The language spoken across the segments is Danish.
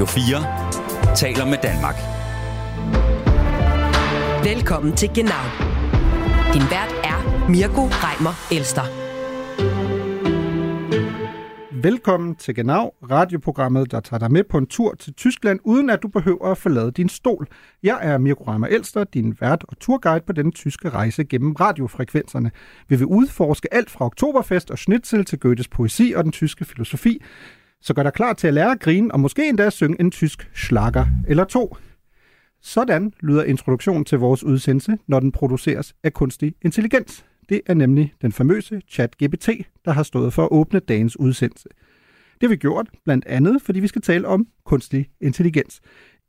Radio 4 taler med Danmark. Velkommen til Genau. Din vært er Mirko Reimer Elster. Velkommen til Genau, radioprogrammet, der tager dig med på en tur til Tyskland, uden at du behøver at forlade din stol. Jeg er Mirko Reimer Elster, din vært og turguide på denne tyske rejse gennem radiofrekvenserne. Vi vil udforske alt fra Oktoberfest og Schnitzel til Goethes poesi og den tyske filosofi. Så gør dig klar til at lære at grine og måske endda synge en tysk slager eller to. Sådan lyder introduktionen til vores udsendelse, når den produceres af kunstig intelligens. Det er nemlig den famøse ChatGPT, der har stået for at åbne dagens udsendelse. Det har vi gjort blandt andet, fordi vi skal tale om kunstig intelligens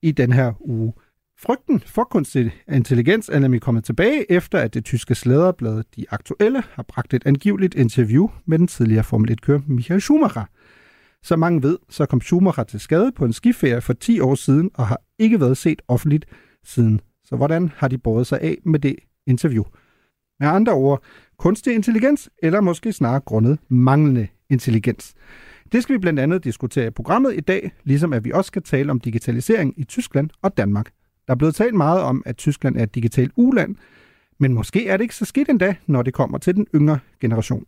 i den her uge. Frygten for kunstig intelligens er nemlig kommet tilbage, efter at det tyske slæderblad De Aktuelle har bragt et angiveligt interview med den tidligere Formel 1-kører Michael Schumacher. Som mange ved, så kom Schumacher til skade på en skiferie for 10 år siden og har ikke været set offentligt siden. Så hvordan har de båret sig af med det interview? Med andre ord, kunstig intelligens, eller måske snarere grundet manglende intelligens. Det skal vi blandt andet diskutere i programmet i dag, ligesom at vi også skal tale om digitalisering i Tyskland og Danmark. Der er blevet talt meget om, at Tyskland er et digitalt uland, men måske er det ikke så skidt endda, når det kommer til den yngre generation.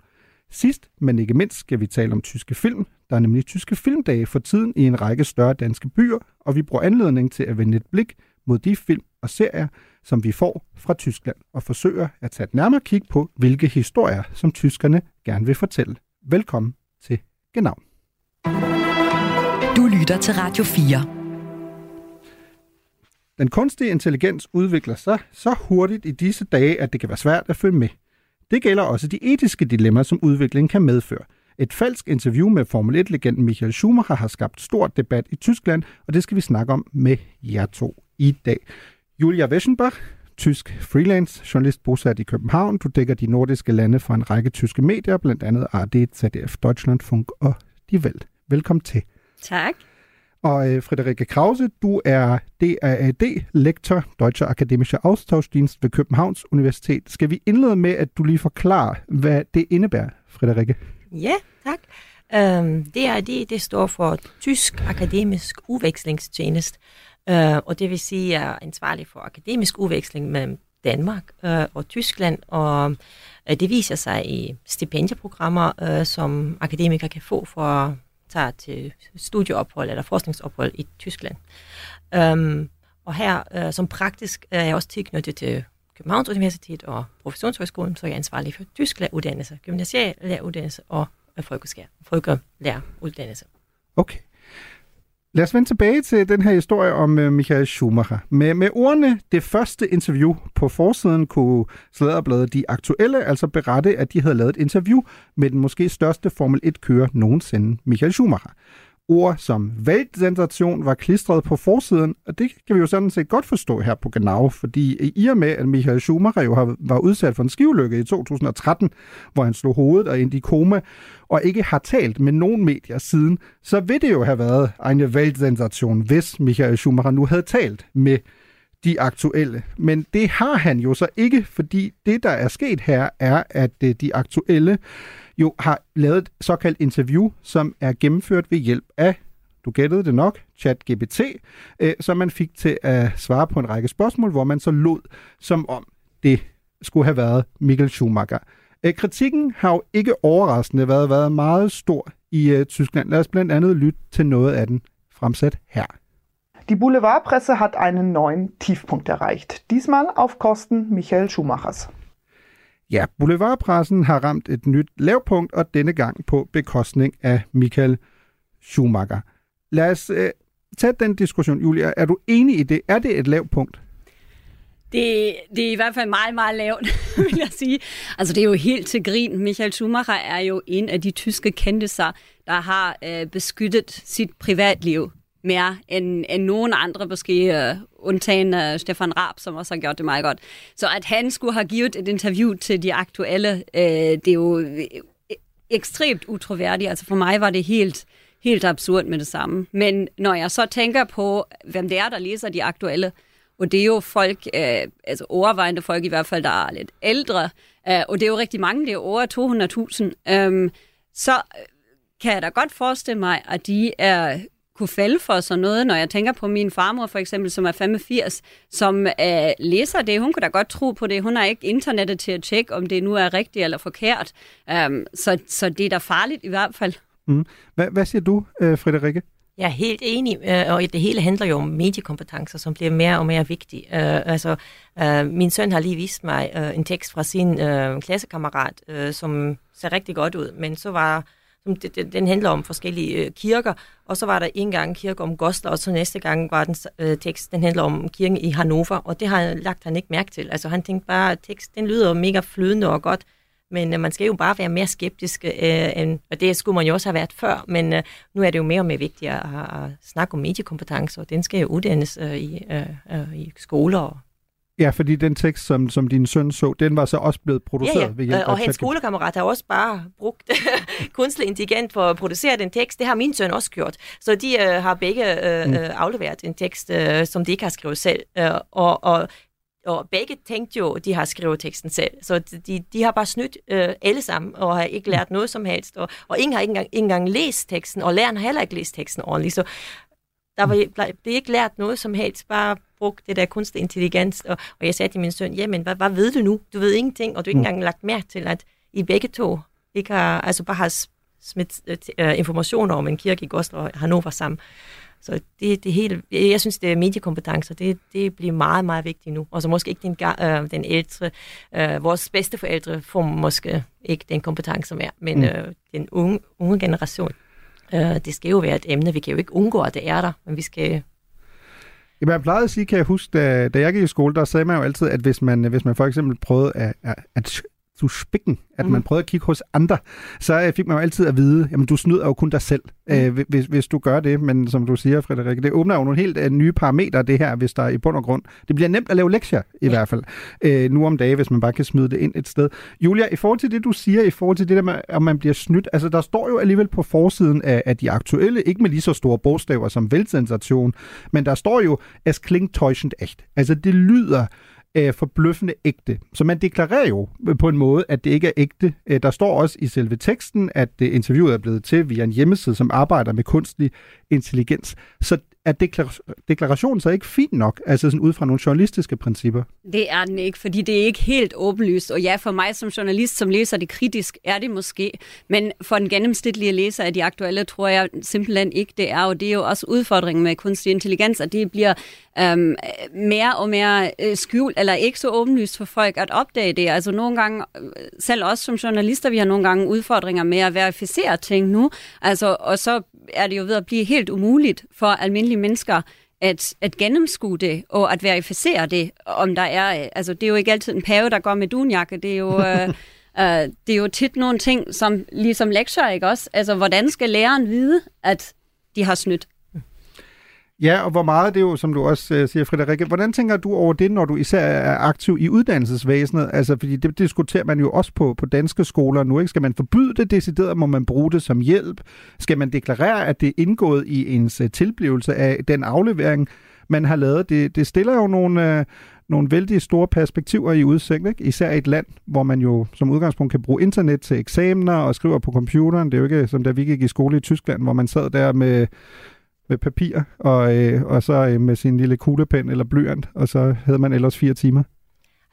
Sidst, men ikke mindst, skal vi tale om tyske film. Der er nemlig tyske filmdage for tiden i en række større danske byer, og vi bruger anledning til at vende et blik mod de film og serier, som vi får fra Tyskland, og forsøger at tage et nærmere kig på, hvilke historier, som tyskerne gerne vil fortælle. Velkommen til Genau. Du lytter til Radio 4. Den kunstige intelligens udvikler sig så hurtigt i disse dage, at det kan være svært at følge med. Det gælder også de etiske dilemmaer, som udviklingen kan medføre. Et falsk interview med Formel 1-legenden Michael Schumacher har skabt stor debat i Tyskland, og det skal vi snakke om med jer to i dag. Julia Weschenbach, tysk freelance journalist bosat i København. Du dækker de nordiske lande for en række tyske medier, blandt andet ARD, ZDF, Deutschlandfunk og Die Welt. Velkommen til. Tak. Og øh, Frederike Krause, du er DAAD-lektor, Deutsche Akademische Austauschdienst ved Københavns Universitet. Skal vi indlede med, at du lige forklarer, hvad det indebærer, Frederike? Ja, tak. Øhm, um, DAAD, det står for Tysk Akademisk Udvekslingstjenest, uh, øh, og det vil sige, at jeg er ansvarlig for akademisk udveksling mellem Danmark uh, og Tyskland, og uh, det viser sig i stipendieprogrammer, uh, som akademikere kan få for tager til studieophold eller forskningsophold i Tyskland. Um, og her, uh, som praktisk, er jeg også tilknyttet til Københavns Universitet og Professionshøjskolen, så er jeg ansvarlig for tysk læreruddannelse, gymnasial læreruddannelse og folkelæreruddannelse. Okay. Lad os vende tilbage til den her historie om øh, Michael Schumacher. Med, med ordene det første interview på forsiden kunne Slæderbladet De Aktuelle altså berette, at de havde lavet et interview med den måske største Formel 1-kører nogensinde, Michael Schumacher. Ord som valgsensation var klistret på forsiden, og det kan vi jo sådan set godt forstå her på Genau, fordi i og med, at Michael Schumacher jo var udsat for en skivulykke i 2013, hvor han slog hovedet og ind i koma, og ikke har talt med nogen medier siden, så vil det jo have været en valgsensation, hvis Michael Schumacher nu havde talt med de aktuelle. Men det har han jo så ikke, fordi det, der er sket her, er, at øh, de aktuelle jo har lavet et såkaldt interview, som er gennemført ved hjælp af, du gættede det nok, ChatGPT, øh, som man fik til at svare på en række spørgsmål, hvor man så lod, som om det skulle have været Michael Schumacher. Øh, kritikken har jo ikke overraskende været, været meget stor i øh, Tyskland. Lad os blandt andet lytte til noget af den fremsat her. Die Boulevardpresse hat einen neuen Tiefpunkt erreicht, diesmal auf Kosten Michael Schumachers. Ja, Boulevardpressen har ramt et nyt lavpunkt, og denne gang på bekostning af Michael Schumacher. Lad os øh, tage den diskussion, Julia. Er du enig i det? Er det et lavpunkt? Det, det er i hvert fald meget, meget lavt, vil jeg sige. Altså, det er jo helt til grin. Michael Schumacher er jo en af de tyske kendiser, der har øh, beskyttet sit privatliv mere end, end nogen andre, måske uh, undtagen uh, Stefan Raab, som også har gjort det meget godt. Så at han skulle have givet et interview til de aktuelle, uh, det er jo ekstremt utroværdigt. Altså for mig var det helt, helt absurd med det samme. Men når jeg så tænker på, hvem det er, der læser de aktuelle, og det er jo folk, uh, altså overvejende folk i hvert fald, der er lidt ældre, uh, og det er jo rigtig mange, det er over 200.000, um, øhm, så kan jeg da godt forestille mig, at de er kunne falde for sådan noget, når jeg tænker på min farmor for eksempel, som er 85, som øh, læser det. Hun kunne da godt tro på det. Hun har ikke internettet til at tjekke, om det nu er rigtigt eller forkert. Um, så, så det er da farligt i hvert fald. Mm. Hvad, hvad siger du, øh, Frederikke? Jeg er helt enig, øh, og det hele handler jo om mediekompetencer, som bliver mere og mere vigtige. Uh, altså, uh, min søn har lige vist mig uh, en tekst fra sin uh, klassekammerat, uh, som ser rigtig godt ud, men så var som det, den handler om forskellige øh, kirker, og så var der en gang kirke om Goslar, og så næste gang var den øh, tekst, den handler om kirken i Hannover, og det har lagt han ikke mærke til. Altså han tænkte bare, at tekst, den lyder mega flydende og godt, men øh, man skal jo bare være mere skeptisk, øh, end, og det skulle man jo også have været før, men øh, nu er det jo mere og mere vigtigt at, at snakke om mediekompetence, og den skal jo uddannes øh, i, øh, øh, i skoler og Ja, fordi den tekst, som, som din søn så, den var så også blevet produceret ja, ja. ved hjælp Og hans skolekammerat har også bare brugt kunstig intelligens for at producere den tekst. Det har min søn også gjort. Så de øh, har begge øh, mm. Øh, afleveret en tekst, øh, som de ikke har skrevet selv. Øh, og, og og begge tænkte jo, at de har skrevet teksten selv. Så de, de har bare snydt øh, alle sammen, og har ikke lært noget som helst. Og, og ingen har ikke engang, ikke engang læst teksten, og læreren har heller ikke læst teksten ordentligt. Så der var, blev ikke lært noget som helst, bare brugt det der kunstig intelligens. Og, og jeg sagde til min søn, jamen, hvad, hvad ved du nu? Du ved ingenting, og du har ikke mm. engang lagt mærke til, at I begge to ikke har, altså bare har smidt uh, informationer om en kirke i Goslar og Hannover sammen. Så det, det hele, jeg synes, det er mediekompetencer, det, det bliver meget, meget vigtigt nu. Og så måske ikke den, uh, den ældre, uh, vores bedste forældre får måske ikke den kompetence mere, men mm. uh, den unge, unge generation, Øh, det skal jo være et emne. Vi kan jo ikke undgå, at det er der, men vi skal Jamen, jeg plejede at sige, kan jeg huske, da, da jeg gik i skole, der sagde man jo altid, at hvis man, hvis man for eksempel prøvede at, at, at zu spikken, at mm. man prøvede at kigge hos andre, så øh, fik man jo altid at vide, jamen du snyder jo kun dig selv, mm. øh, hvis, hvis du gør det. Men som du siger, Frederik, det åbner jo nogle helt uh, nye parametre, det her, hvis der er i bund og grund. Det bliver nemt at lave lektier, i ja. hvert fald, øh, nu om dagen, hvis man bare kan smide det ind et sted. Julia, i forhold til det, du siger, i forhold til det der med, at man bliver snydt, altså der står jo alligevel på forsiden af, af de aktuelle, ikke med lige så store bogstaver som veldsensation, men der står jo, as klingt täuschend echt. Altså det lyder øh, forbløffende ægte. Så man deklarerer jo på en måde, at det ikke er ægte. Øh, der står også i selve teksten, at det interviewet er blevet til via en hjemmeside, som arbejder med kunstig intelligens. Så er deklarationen så ikke fint nok, altså sådan ud fra nogle journalistiske principper? Det er den ikke, fordi det er ikke helt åbenlyst. Og ja, for mig som journalist, som læser det kritisk, er det måske. Men for den gennemsnitlige læser af de aktuelle, tror jeg simpelthen ikke, det er. Og det er jo også udfordringen med kunstig intelligens, at det bliver øhm, mere og mere øh, skjult, eller ikke så åbenlyst for folk at opdage det. Altså nogle gange, øh, selv os som journalister, vi har nogle gange udfordringer med at verificere ting nu. Altså, og så er det jo ved at blive helt umuligt for almindelige mennesker at, at gennemskue det og at verificere det, om der er... Altså, det er jo ikke altid en pave, der går med dunjakke. Det er jo... øh, øh, det er jo tit nogle ting, som ligesom lektier, ikke også? Altså, hvordan skal læreren vide, at de har snydt? Ja, og hvor meget det er jo, som du også øh, siger, Frederikke, hvordan tænker du over det, når du især er aktiv i uddannelsesvæsenet? Altså, fordi det diskuterer man jo også på, på danske skoler nu, ikke? Skal man forbyde det decideret? Må man bruge det som hjælp? Skal man deklarere, at det er indgået i ens øh, tilblivelse af den aflevering, man har lavet? Det, det stiller jo nogle, øh, nogle vældig store perspektiver i udsigt, ikke? især i et land, hvor man jo som udgangspunkt kan bruge internet til eksamener og skriver på computeren. Det er jo ikke som da vi gik i skole i Tyskland, hvor man sad der med med papir, og, øh, og så øh, med sin lille kuglepen eller blyant, og så havde man ellers fire timer.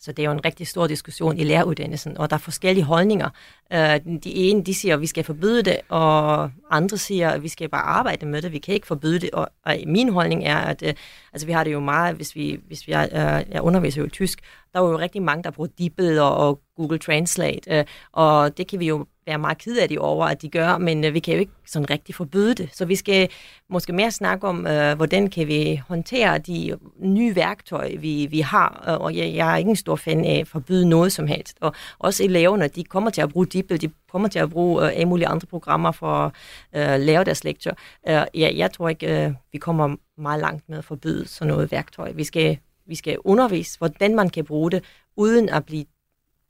Så det er jo en rigtig stor diskussion i læreruddannelsen, og der er forskellige holdninger. Øh, de ene, de siger, at vi skal forbyde det, og andre siger, at vi skal bare arbejde med det, vi kan ikke forbyde det. Og, og min holdning er, at øh, altså, vi har det jo meget, hvis vi, hvis vi er, øh, jeg underviser jo i tysk, der var jo rigtig mange, der brugte DeepL og, og Google Translate, øh, og det kan vi jo være meget ked af det over, at de gør, men øh, vi kan jo ikke sådan rigtig forbyde det. Så vi skal måske mere snakke om, øh, hvordan kan vi håndtere de nye værktøjer, vi, vi har. Øh, og jeg, jeg er ikke en stor fan af at forbyde noget som helst. Og også eleverne, de kommer til at bruge DeepL, de kommer til at bruge øh, alle mulige andre programmer for øh, at øh, lave deres lektier. Øh, ja, jeg tror ikke, øh, vi kommer meget langt med at forbyde sådan noget værktøj. Vi skal, vi skal undervise, hvordan man kan bruge det, uden at blive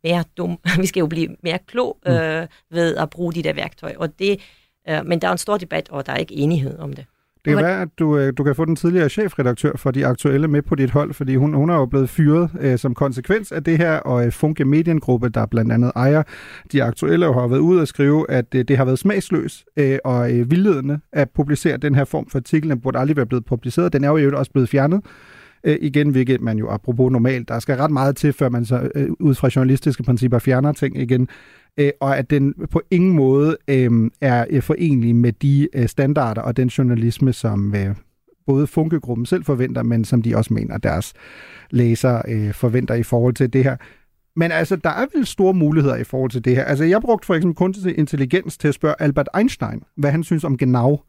mere dum. Vi skal jo blive mere klog mm. øh, ved at bruge de der værktøjer. Og det, øh, men der er en stor debat, og der er ikke enighed om det. Det kan være, at du, øh, du kan få den tidligere chefredaktør for de aktuelle med på dit hold, fordi hun, hun er jo blevet fyret øh, som konsekvens af det her, og øh, Funke Mediengruppe, der blandt andet ejer de aktuelle, har været ude og skrive, at øh, det har været smagsløs øh, og øh, vildledende at publicere den her form for artikel. Den burde aldrig være blevet publiceret. Den er jo også blevet fjernet øh, igen, hvilket man jo apropos normalt, der skal ret meget til, før man så øh, ud fra journalistiske principper fjerner ting igen øh, og at den på ingen måde øh, er øh, forenlig med de øh, standarder og den journalisme, som øh, både Funkegruppen selv forventer, men som de også mener, deres læsere øh, forventer i forhold til det her. Men altså, der er vel store muligheder i forhold til det her. Altså, jeg brugte for eksempel kunstig intelligens til at spørge Albert Einstein, hvad han synes om genau.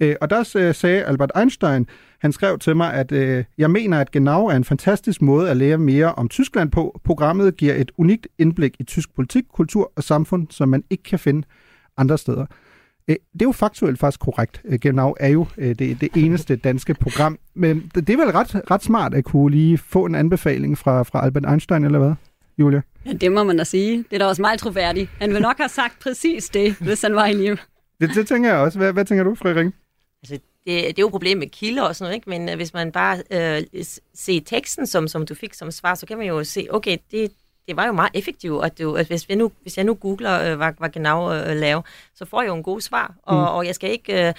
Øh, og der øh, sagde Albert Einstein, han skrev til mig, at øh, jeg mener, at Genau er en fantastisk måde at lære mere om Tyskland på. Programmet giver et unikt indblik i tysk politik, kultur og samfund, som man ikke kan finde andre steder. Det er jo faktuelt faktisk korrekt. Genau er jo det, det eneste danske program. Men det er vel ret, ret smart at kunne lige få en anbefaling fra, fra Albert Einstein, eller hvad, Julia? Ja, det må man da sige. Det er da også meget troværdigt. Han vil nok have sagt præcis det, hvis han var i live. Det, det tænker jeg også. Hvad, hvad tænker du, Frederik? Altså, det, det er jo et problem med kilder og sådan noget, ikke? men uh, hvis man bare uh, ser teksten, som, som du fik som svar, så kan man jo se, okay, det, det var jo meget effektivt, at, du, at hvis, jeg nu, hvis jeg nu googler, uh, hvad, hvad Genau uh, laver, så får jeg jo en god svar, og, mm. og jeg skal ikke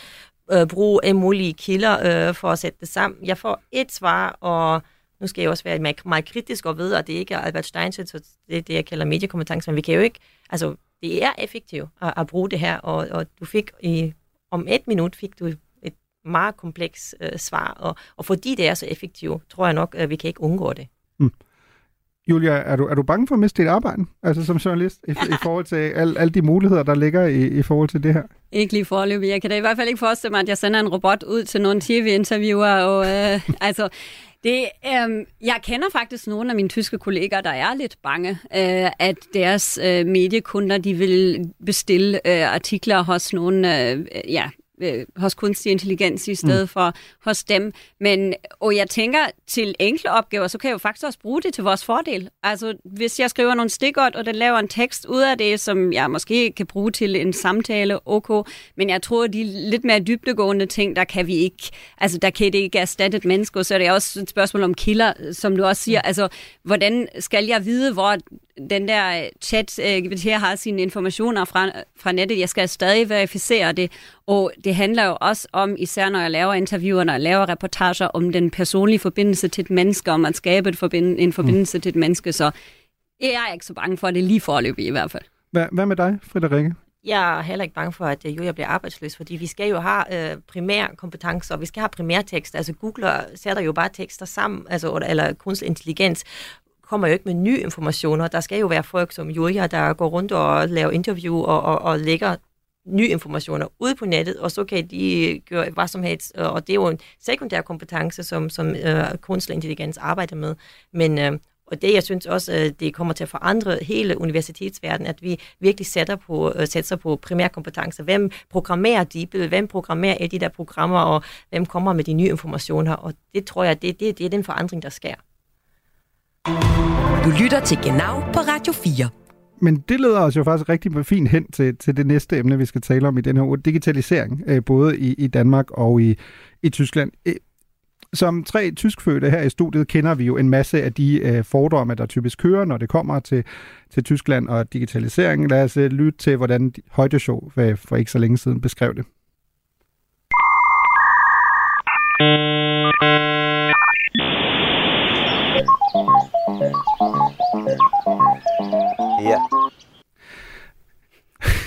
uh, uh, bruge en mulige kilder uh, for at sætte det sammen. Jeg får et svar, og nu skal jeg også være meget, meget kritisk og vide, at det ikke er Albert Steinschütz, så det er det, jeg kalder mediekompetence, men vi kan jo ikke, altså det er effektivt at, at bruge det her, og, og du fik i, om et minut fik du meget kompleks øh, svar, og, og fordi det er så effektivt, tror jeg nok, at vi kan ikke undgå det. Mm. Julia, er du, er du bange for at miste dit arbejde, altså som journalist, i, i forhold til alle al de muligheder, der ligger i, i forhold til det her? Ikke lige forløbig. Jeg kan da i hvert fald ikke forestille mig, at jeg sender en robot ud til nogle tv-interviewer, og øh, altså... Det, øh, jeg kender faktisk nogle af mine tyske kolleger, der er lidt bange, øh, at deres øh, mediekunder de vil bestille øh, artikler hos nogle øh, ja, øh, hos kunstig intelligens i stedet mm. for hos dem. Men, og jeg tænker, til enkle opgaver, så kan jeg jo faktisk også bruge det til vores fordel. Altså, hvis jeg skriver nogle stikord, og den laver en tekst ud af det, som jeg måske kan bruge til en samtale, ok. Men jeg tror, de lidt mere dybdegående ting, der kan vi ikke, altså der kan det ikke erstatte et menneske, så er det også et spørgsmål om kilder, som du også siger. Mm. Altså, hvordan skal jeg vide, hvor den der chat GPT har sine informationer fra, fra nettet. Jeg skal stadig verificere det, og det handler jo også om, især når jeg laver interviewer, når jeg laver reportager, om den personlige forbindelse til et menneske, om at skabe et forbind, en forbindelse mm. til et menneske, så jeg er ikke så bange for det lige forløbig i hvert fald. Hvad, hvad med dig, Frederikke? Jeg er heller ikke bange for, at Julia bliver arbejdsløs, fordi vi skal jo have øh, primære kompetencer, og vi skal have primærtekst. Altså Google sætter jo bare tekster sammen, altså, eller kunstig intelligens, kommer jo ikke med nye informationer. Der skal jo være folk som Julia, der går rundt og laver interview og, og, og lægger nye informationer ud på nettet, og så kan de gøre hvad som helst. Og det er jo en sekundær kompetence, som, som øh, kunstig intelligens arbejder med. Men, øh, og det, jeg synes også, øh, det kommer til at forandre hele universitetsverdenen, at vi virkelig sætter på, øh, sætter på primærkompetencer. Hvem programmerer DeepL? Hvem programmerer alle de der programmer? Og hvem kommer med de nye informationer? Og det tror jeg, det, det, det er den forandring, der sker. Du lytter til Genau på Radio 4. Men det leder os jo faktisk rigtig fint hen til, til det næste emne, vi skal tale om i den her uge, digitalisering, øh, både i, i Danmark og i, i Tyskland. Øh, som tre tyskfødte her i studiet kender vi jo en masse af de øh, fordomme, der typisk kører, når det kommer til, til Tyskland og digitalisering. Lad os øh, lytte til, hvordan Højdeshow for, øh, for ikke så længe siden beskrev det.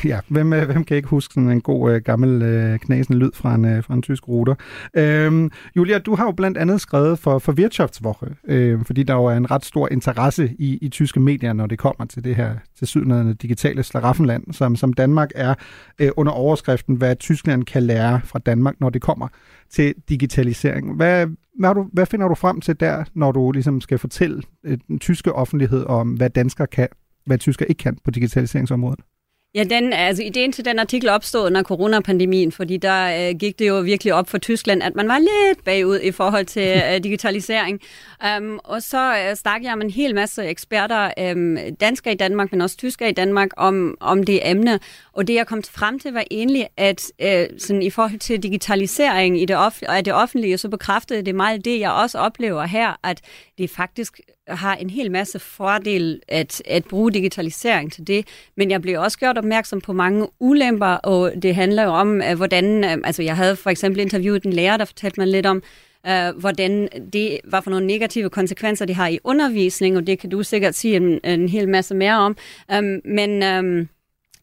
ja, hvem, øh, hvem kan ikke huske sådan en god øh, gammel øh, knasende lyd fra en, fra en tysk ruter? Øhm, Julia, du har jo blandt andet skrevet for, for Wirtschaftswoche, øh, fordi der jo er en ret stor interesse i, i tyske medier, når det kommer til det her til sydnede digitale slaraffenland, som, som Danmark er øh, under overskriften, hvad Tyskland kan lære fra Danmark, når det kommer til digitalisering. Hvad, hvad, du, hvad finder du frem til der, når du ligesom skal fortælle øh, den tyske offentlighed om, hvad danskere kan, hvad tyskere ikke kan på digitaliseringsområdet? Ja, den, altså ideen til den artikel opstod under coronapandemien, fordi der øh, gik det jo virkelig op for Tyskland, at man var lidt bagud i forhold til øh, digitalisering. Um, og så øh, snakkede jeg med en hel masse eksperter, øh, danskere i Danmark, men også tyskere i Danmark, om, om det emne. Og det, jeg kom frem til, var egentlig, at øh, sådan i forhold til digitalisering i det, off- af det offentlige, så bekræftede det meget det, jeg også oplever her, at det faktisk har en hel masse fordel at, at bruge digitalisering til det, men jeg blev også gjort opmærksom på mange ulemper, og det handler jo om, hvordan, øh, altså jeg havde for eksempel interviewet en lærer, der fortalte mig lidt om, uh, hvordan det, hvad for nogle negative konsekvenser det har i undervisning, og det kan du sikkert sige en, en hel masse mere om, um, men... Um,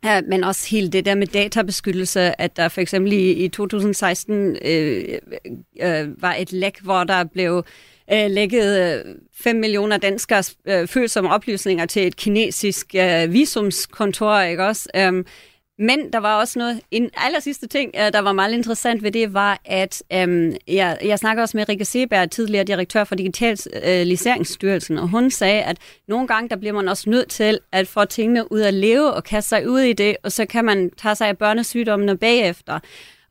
Ja, men også hele det der med databeskyttelse, at der for eksempel i, i 2016 øh, øh, var et læk, hvor der blev øh, lækket 5 øh, millioner danskers øh, følsomme oplysninger til et kinesisk øh, visumskontor, ikke også? Øhm, men der var også noget, en aller sidste ting, øh, der var meget interessant ved det, var, at øhm, jeg, jeg snakkede også med Rikke Seberg, tidligere direktør for Digitaliseringsstyrelsen, øh, og hun sagde, at nogle gange, der bliver man også nødt til at få tingene ud at leve og kaste sig ud i det, og så kan man tage sig af børnesygdommene bagefter.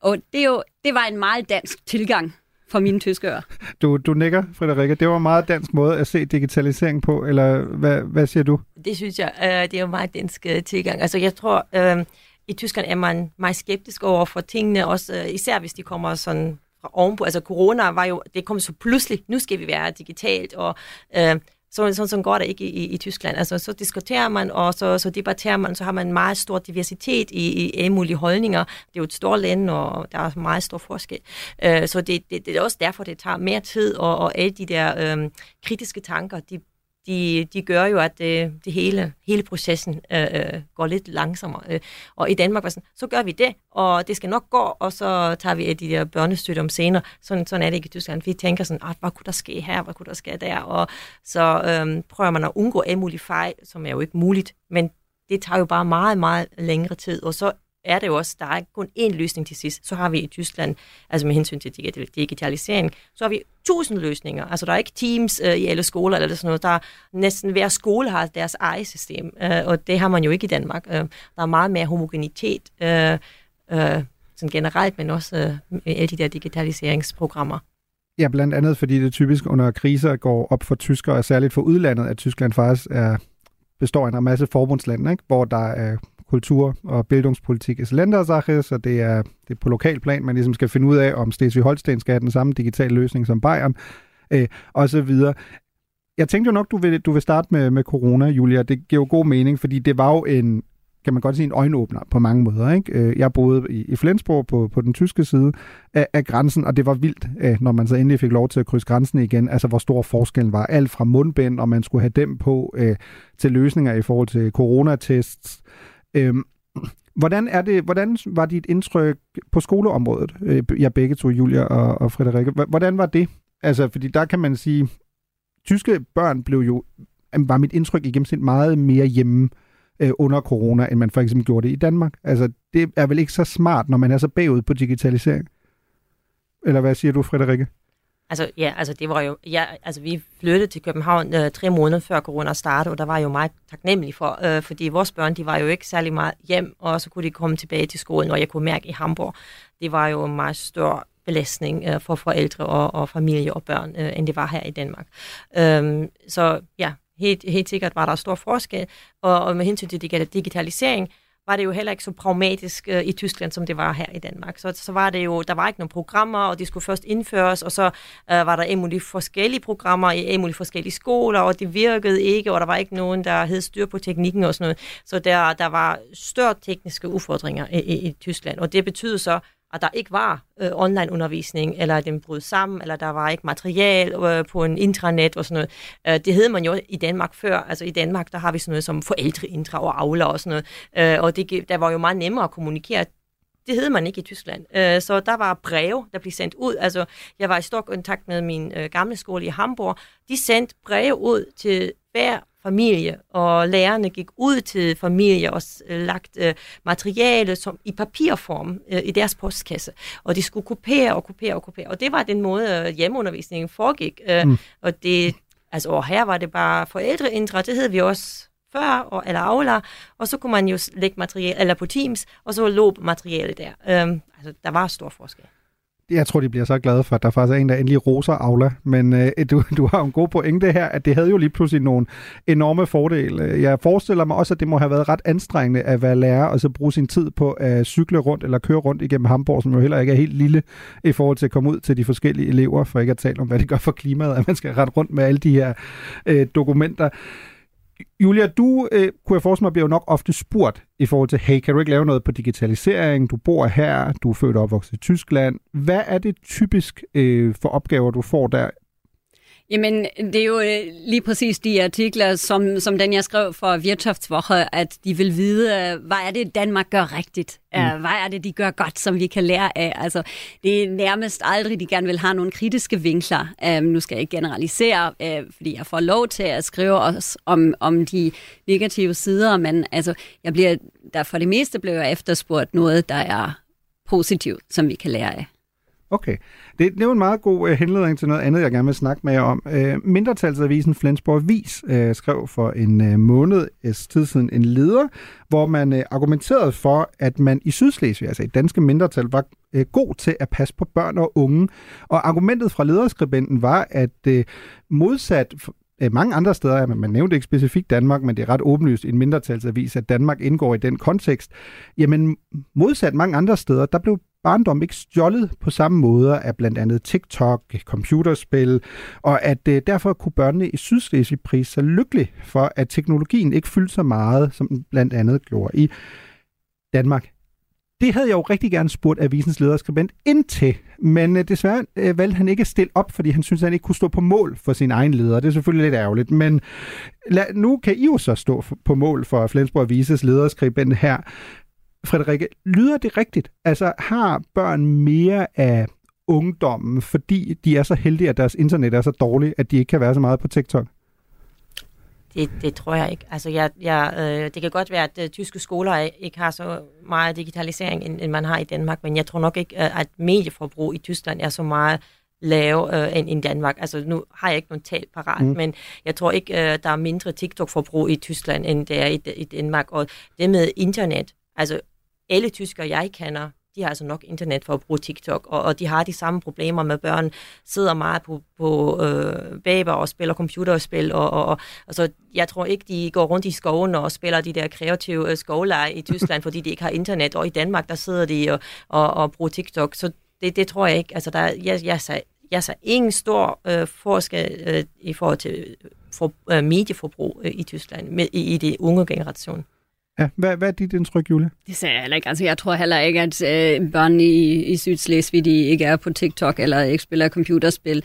Og det, er jo, det var en meget dansk tilgang for mine tyske ører. Du, du nikker, Frederikke. Det var en meget dansk måde at se digitalisering på, eller hvad, hvad siger du? Det synes jeg, øh, det er jo meget dansk øh, tilgang. Altså jeg tror, øh, i Tyskland er man meget skeptisk over for tingene, også øh, især hvis de kommer sådan fra ovenpå. Altså corona var jo, det kom så pludselig, nu skal vi være digitalt, og øh, så, sådan, sådan går det ikke i, i, i Tyskland. Altså, så diskuterer man, og så, så debatterer man, så har man en meget stor diversitet i, i alle mulige holdninger. Det er jo et stort land, og der er meget stor forskel. Uh, så det, det, det er også derfor, det tager mere tid, og, og alle de der um, kritiske tanker, de de, de gør jo, at det, det hele, hele processen øh, øh, går lidt langsommere. Øh, og i Danmark var sådan, så gør vi det, og det skal nok gå, og så tager vi de der børnestøtte om senere. Sådan, sådan er det ikke i Tyskland. Vi tænker sådan, ah, hvad kunne der ske her, hvad kunne der ske der? Og så øh, prøver man at undgå alle mulige fejl, som er jo ikke muligt, men det tager jo bare meget, meget længere tid, og så er det jo også, der er kun én løsning til sidst. Så har vi i Tyskland, altså med hensyn til digitalisering, så har vi tusind løsninger. Altså der er ikke teams øh, i alle skoler eller sådan noget. Der er næsten hver skole har deres eget system, øh, og det har man jo ikke i Danmark. Øh, der er meget mere homogenitet øh, øh, sådan generelt, men også øh, alle de der digitaliseringsprogrammer. Ja, blandt andet fordi det typisk under kriser går op for tyskere, og særligt for udlandet, at Tyskland faktisk er består af en masse forbundslande, ikke? hvor der er kultur- og bildungspolitik er Ländersache, så det er, det er på lokal plan, man ligesom skal finde ud af, om Slesvig-Holsten skal have den samme digitale løsning som Bayern, øh, og så videre. Jeg tænkte jo nok, du vil, du vil starte med, med corona, Julia. Det giver jo god mening, fordi det var jo en, kan man godt sige, en øjenåbner på mange måder. Ikke? Øh, jeg boede i, i Flensborg på, på den tyske side af, af grænsen, og det var vildt, øh, når man så endelig fik lov til at krydse grænsen igen, altså hvor stor forskellen var. Alt fra mundbind, og man skulle have dem på, øh, til løsninger i forhold til coronatests, Øhm, hvordan, er det, hvordan var dit indtryk på skoleområdet, øh, jeg begge to, Julia og, og Frederikke? Hvordan var det? Altså, fordi der kan man sige, tyske børn blev jo, var mit indtryk i gennemsnit meget mere hjemme øh, under corona, end man for eksempel gjorde det i Danmark. Altså, det er vel ikke så smart, når man er så bagud på digitalisering? Eller hvad siger du, Frederikke? Altså, ja, altså det var jo, ja, altså vi flyttede til København øh, tre måneder før corona startede, og der var jeg jo meget taknemmelig for, øh, fordi vores børn, de var jo ikke særlig meget hjem, og så kunne de komme tilbage til skolen, og jeg kunne mærke i Hamburg, det var jo en meget stor belastning øh, for forældre og, og familie og børn, øh, end det var her i Danmark. Øh, så ja, helt, helt sikkert var der stor forskel, og, og med hensyn til digitalisering, var det jo heller ikke så pragmatisk øh, i Tyskland, som det var her i Danmark. Så, så var det jo, der var ikke nogen programmer, og de skulle først indføres, og så øh, var der en mulig forskellige programmer i en mulig forskellige skoler, og det virkede ikke, og der var ikke nogen, der havde styr på teknikken og sådan noget. Så der, der var større tekniske udfordringer i, i, i Tyskland, og det betyder så, at der ikke var øh, online-undervisning, eller at den brød sammen, eller der var ikke material øh, på en intranet og sådan noget. Øh, det hed man jo i Danmark før. Altså i Danmark, der har vi sådan noget som forældreintra og Aula og sådan noget. Øh, og det, der var jo meget nemmere at kommunikere det hed man ikke i Tyskland. Øh, så der var breve, der blev sendt ud. Altså, jeg var i stor kontakt med min øh, gamle skole i Hamburg. De sendte breve ud til hver familie, og lærerne gik ud til familier og øh, lagt øh, materiale som i papirform øh, i deres postkasse, og de skulle kopiere og kopiere og kopiere, og det var den måde øh, hjemmeundervisningen foregik, øh, mm. og det, altså og her var det bare forældreindre, det hed vi også før, og, eller Aula, og så kunne man jo lægge materiale, eller på Teams, og så lå materiale der. Øhm, altså, der var stor forskel jeg tror, de bliver så glade for, at der faktisk er en, der endelig roser Aula. Men øh, du, du har jo en god pointe her, at det havde jo lige pludselig nogle enorme fordele. Jeg forestiller mig også, at det må have været ret anstrengende at være lærer, og så bruge sin tid på at cykle rundt eller køre rundt igennem Hamburg, som jo heller ikke er helt lille i forhold til at komme ud til de forskellige elever, for ikke at tale om, hvad det gør for klimaet, at man skal rette rundt med alle de her øh, dokumenter. Julia, du øh, kunne jeg forestille mig, bliver jo nok ofte spurgt i forhold til, hey, kan du ikke lave noget på digitalisering? Du bor her, du er født og opvokset i Tyskland. Hvad er det typisk øh, for opgaver, du får der Jamen, det er jo øh, lige præcis de artikler, som, som den jeg skrev for Wirtschaftswoche, at de vil vide, øh, hvad er det, Danmark gør rigtigt? Mm. Hvad er det, de gør godt, som vi kan lære af? Altså, det er nærmest aldrig, de gerne vil have nogle kritiske vinkler. Um, nu skal jeg ikke generalisere, uh, fordi jeg får lov til at skrive også om, om de negative sider, men altså, jeg bliver, der for det meste bliver efterspurgt noget, der er positivt, som vi kan lære af. Okay. Det, det er jo en meget god øh, henledning til noget andet, jeg gerne vil snakke med jer om. Øh, mindretalsavisen Flensborg Vis øh, skrev for en øh, måned øh, tid siden en leder, hvor man øh, argumenterede for, at man i Sydslesvig, altså i danske mindretal, var øh, god til at passe på børn og unge. Og argumentet fra lederskribenten var, at øh, modsat øh, mange andre steder, man nævnte ikke specifikt Danmark, men det er ret åbenlyst i en mindretalsavis, at Danmark indgår i den kontekst. Jamen modsat mange andre steder, der blev barndom ikke stjålet på samme måde af blandt andet TikTok, computerspil, og at øh, derfor kunne børnene i Sydslesvig prise sig lykkelig for, at teknologien ikke fyldte så meget, som den blandt andet gjorde i Danmark. Det havde jeg jo rigtig gerne spurgt avisens lederskribent indtil, men øh, desværre øh, valgte han ikke at stille op, fordi han synes, at han ikke kunne stå på mål for sin egen leder. Det er selvfølgelig lidt ærgerligt, men lad, nu kan I jo så stå på mål for Flensborg Avises lederskribent her. Frederikke, lyder det rigtigt? Altså har børn mere af ungdommen, fordi de er så heldige, at deres internet er så dårligt, at de ikke kan være så meget på TikTok? Det, det tror jeg ikke. Altså, jeg, jeg, øh, det kan godt være, at øh, tyske skoler ikke har så meget digitalisering, end, end man har i Danmark, men jeg tror nok ikke, øh, at medieforbrug i Tyskland er så meget lav øh, end i Danmark. Altså, nu har jeg ikke nogen tal parat, mm. men jeg tror ikke, øh, der er mindre TikTok-forbrug i Tyskland, end det er i, i Danmark. Og det med internet, altså alle tyskere, jeg kender, de har altså nok internet for at bruge TikTok, og, og de har de samme problemer med børn, sidder meget på, på øh, baber og spiller computerspil, og, og, og altså, jeg tror ikke, de går rundt i skoven og spiller de der kreative øh, skovleje i Tyskland, fordi de ikke har internet, og i Danmark, der sidder de og, og, og bruger TikTok, så det, det tror jeg ikke. Altså, der, jeg, jeg, jeg, jeg ser ingen stor øh, forskel øh, i forhold til øh, for, øh, medieforbrug øh, i Tyskland med, i, i det unge generation. Ja, hvad, hvad er dit indtryk, Julia? Det sagde jeg heller ikke. Altså, jeg tror heller ikke, at øh, børn i, i Sydslesvig de ikke er på TikTok eller ikke spiller computerspil.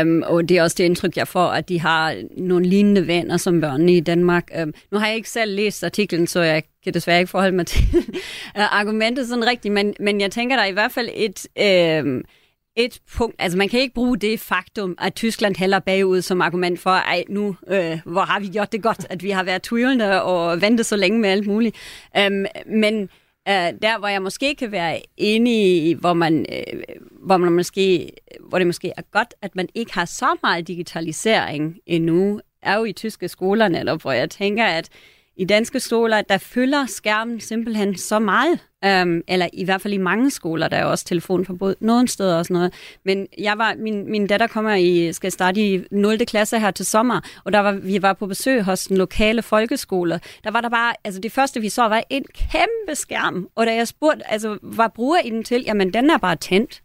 Um, og det er også det indtryk, jeg får, at de har nogle lignende venner som børn i Danmark. Um, nu har jeg ikke selv læst artiklen, så jeg kan desværre ikke forholde mig til argumentet sådan rigtigt, men, men jeg tænker, der er i hvert fald et... Øh, et punkt, altså man kan ikke bruge det faktum, at Tyskland hælder bagud som argument for, ej nu, øh, hvor har vi gjort det godt, at vi har været tvivlende og ventet så længe med alt muligt. Øhm, men øh, der, hvor jeg måske kan være enig i, hvor man, øh, hvor man måske, hvor det måske er godt, at man ikke har så meget digitalisering endnu, er jo i tyske skoler netop, hvor jeg tænker, at i danske skoler, der fylder skærmen simpelthen så meget. Um, eller i hvert fald i mange skoler, der er også telefonforbud. Nogle steder og sådan noget. Men jeg var, min, min datter kommer i, skal starte i 0. klasse her til sommer, og der var, vi var på besøg hos den lokale folkeskole. Der var der bare, altså det første vi så var en kæmpe skærm. Og da jeg spurgte, altså hvad bruger I den til? Jamen den er bare tændt.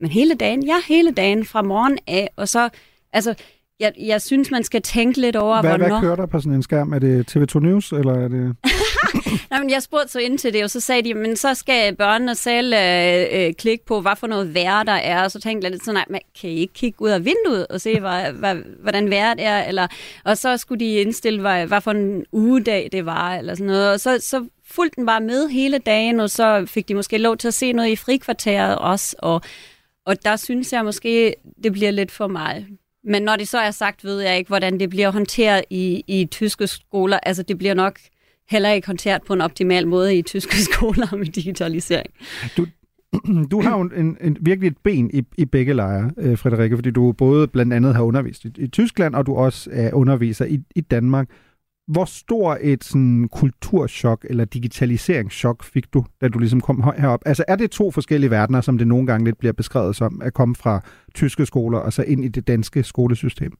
Men hele dagen? Ja, hele dagen fra morgen af. Og så, altså jeg, jeg synes, man skal tænke lidt over, hvad, hvornår... Hvad kører der på sådan en skærm? Er det TV2 News, eller er det... Nej, men jeg spurgte så ind til det, og så sagde de, men så skal børnene selv øh, øh, klikke på, hvad for noget vejr der er, og så tænkte jeg lidt sådan, nej, men kan I ikke kigge ud af vinduet og se, hvad, hvad, hvordan vejret er, eller, og så skulle de indstille, hvad, hvad for en ugedag det var, eller sådan noget, og så, så fulgte den bare med hele dagen, og så fik de måske lov til at se noget i frikvarteret også, og, og der synes jeg måske, det bliver lidt for meget. Men når det så er sagt, ved jeg ikke, hvordan det bliver håndteret i, i tyske skoler. Altså, det bliver nok heller ikke håndteret på en optimal måde i tyske skoler med digitalisering. Du, du har jo en, en, virkelig et ben i, i begge lejre, øh, Frederikke, fordi du både blandt andet har undervist i, i Tyskland, og du også er underviser i, i Danmark. hvor stor et sådan, kulturschok eller digitaliseringschok fik du, da du ligesom kom herop? Altså er det to forskellige verdener, som det nogle gange lidt bliver beskrevet som, at komme fra tyske skoler og så ind i det danske skolesystem?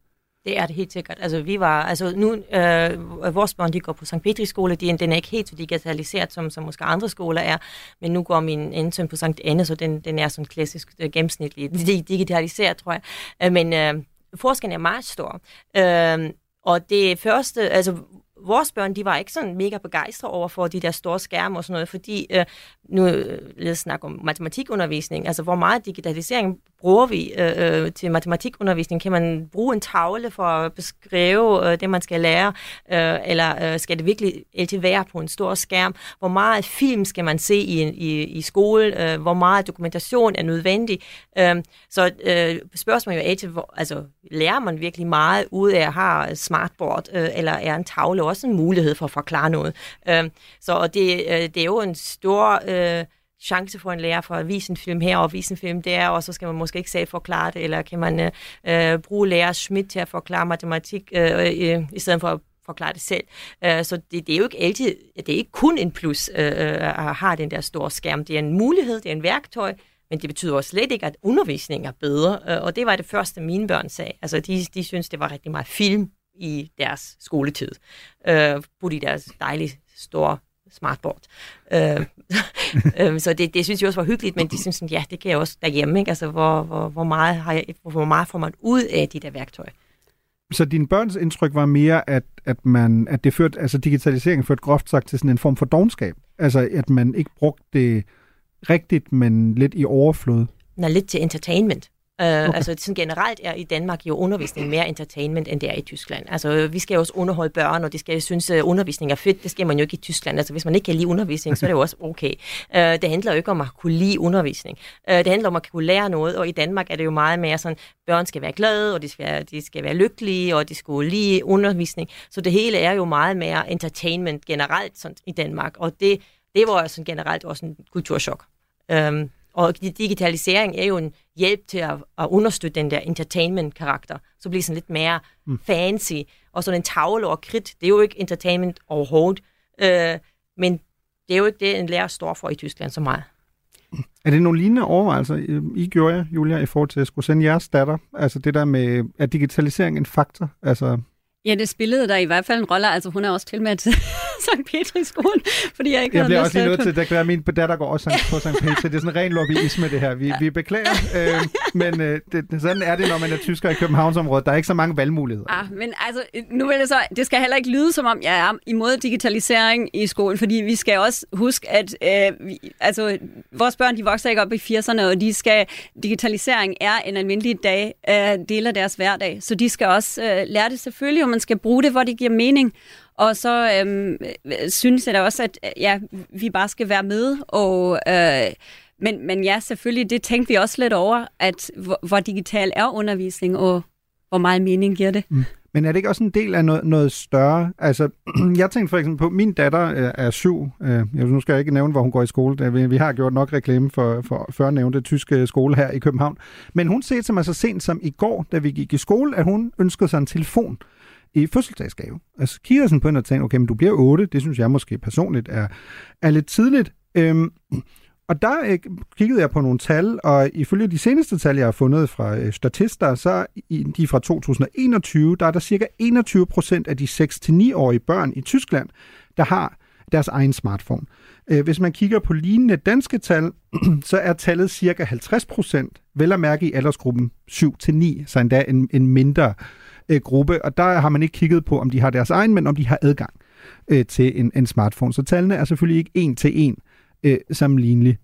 Det er det helt sikkert. Altså, vi var, altså nu, øh, vores børn, de går på St. Petri skole, de, den er ikke helt så digitaliseret, som, som måske andre skoler er, men nu går min anden søn på St. Anne, så den, den er sådan klassisk øh, gennemsnitlig digitaliseret, tror jeg. Øh, men øh, forskellen er meget stor. Øh, og det første, altså vores børn, de var ikke sådan mega begejstrede over for de der store skærme og sådan noget, fordi øh, nu øh, lad os snakke om matematikundervisning, altså hvor meget digitalisering bruger vi øh, øh, til matematikundervisning? Kan man bruge en tavle for at beskrive øh, det, man skal lære, øh, eller øh, skal det virkelig altid være på en stor skærm? Hvor meget film skal man se i, i, i skole? Øh, hvor meget dokumentation er nødvendig? Øh, så øh, spørgsmålet er jo altid, hvor, altså, lærer man virkelig meget ud af at have smartboard, øh, eller er en tavle også en mulighed for at forklare noget? Øh, så det, øh, det er jo en stor... Øh, chance for en lærer for at vise en film her og vise en film der, og så skal man måske ikke selv forklare det, eller kan man øh, øh bruge lærer Schmidt til at forklare matematik, øh, øh, øh, i stedet for at forklare det selv. Øh, så det, det er jo ikke altid, det er ikke kun en plus øh, øh, at have den der store skærm. Det er en mulighed, det er en værktøj, men det betyder også slet ikke, at undervisningen er bedre. Og det var det første, mine børn sagde. Altså, de, de synes, det var rigtig meget film i deres skoletid. Øh, på de deres dejlige store smartboard. Øh, øh, så det, det synes jeg også var hyggeligt, men de synes, sådan, ja, det kan jeg også derhjemme. Ikke? Altså, hvor, hvor, hvor, meget har jeg, hvor meget får man ud af de der værktøjer? Så din børns indtryk var mere, at, at, man, at det førte, altså digitaliseringen førte groft sagt til sådan en form for dogenskab. Altså, at man ikke brugte det rigtigt, men lidt i overflod. Nå, lidt til entertainment. Uh, okay. Altså sådan generelt er i Danmark jo undervisning mere entertainment, end det er i Tyskland. Altså vi skal jo også underholde børn, og de skal synes, at undervisning er fedt. Det skal man jo ikke i Tyskland. Altså hvis man ikke kan lide undervisning, så er det jo også okay. Uh, det handler jo ikke om at kunne lide undervisning. Uh, det handler om at kunne lære noget, og i Danmark er det jo meget mere sådan, børn skal være glade, og de skal være, de skal være lykkelige, og de skal lide undervisning. Så det hele er jo meget mere entertainment generelt sådan, i Danmark, og det, det var sådan generelt også en kulturschok. Um, og digitalisering er jo en hjælp til at, at understøtte den der entertainment-karakter. Så bliver sådan lidt mere mm. fancy. Og sådan en tavle og kridt, det er jo ikke entertainment overhovedet. Øh, men det er jo ikke det, en lærer står for i Tyskland så meget. Er det nogle lignende overvejelser, I gjorde jer, Julia, i forhold til at skulle sende jeres datter? Altså det der med, er digitalisering en faktor? Altså Ja, det spillede der i hvert fald en rolle. Altså, hun er også til St. Petri skolen, fordi jeg ikke Jeg bliver også lige nødt til, det kan være, min datter går også på St. Petri. Det er sådan en ren lobbyisme, det her. Vi, vi beklager, øh, men øh, det, sådan er det, når man er tysker i Københavnsområdet. Der er ikke så mange valgmuligheder. Ah, men altså, nu vil det så, det skal heller ikke lyde, som om jeg er imod digitalisering i skolen, fordi vi skal også huske, at øh, vi, altså, vores børn, de vokser ikke op i 80'erne, og de skal, digitalisering er en almindelig dag, øh, del af deres hverdag, så de skal også øh, lære det selvfølgelig, og man skal bruge det, hvor det giver mening. Og så øhm, synes jeg da også, at øh, ja, vi bare skal være med. Og, øh, men, men ja, selvfølgelig, det tænkte vi også lidt over, at hvor, hvor digital er undervisning, og hvor meget mening giver det. Mm. Men er det ikke også en del af noget, noget større? Altså, jeg tænkte for eksempel på, min datter øh, er syv. Øh, nu skal jeg ikke nævne, hvor hun går i skole. Vi, vi har gjort nok reklame for, for før nævnte tyske skole her i København. Men hun sagde til mig så sent som i går, da vi gik i skole, at hun ønskede sig en telefon i fødselsdagsgave. Altså kigger sådan på hende og tænker, okay, men du bliver 8, det synes jeg måske personligt er, er lidt tidligt. Øhm, og der øh, kiggede jeg på nogle tal, og ifølge de seneste tal, jeg har fundet fra øh, statister, så i, de fra 2021, der er der cirka 21 procent af de 6-9-årige børn i Tyskland, der har deres egen smartphone. Øh, hvis man kigger på lignende danske tal, så er tallet cirka 50 procent, vel at mærke i aldersgruppen 7-9, så endda en, en mindre øh, Øh, gruppe, og der har man ikke kigget på, om de har deres egen, men om de har adgang øh, til en, en smartphone. Så tallene er selvfølgelig ikke en til en øh, sammenlignelige.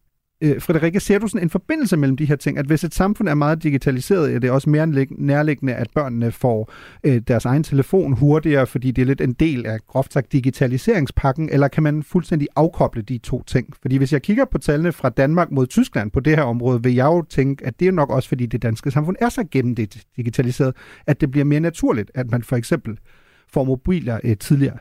Øh, Frederikke, ser du sådan en forbindelse mellem de her ting, at hvis et samfund er meget digitaliseret, er det også mere nærliggende, at børnene får øh, deres egen telefon hurtigere, fordi det er lidt en del af groft sagt digitaliseringspakken, eller kan man fuldstændig afkoble de to ting? Fordi hvis jeg kigger på tallene fra Danmark mod Tyskland på det her område, vil jeg jo tænke, at det er nok også fordi det danske samfund er så gennem det digitaliseret, at det bliver mere naturligt, at man for eksempel får mobiler øh, tidligere.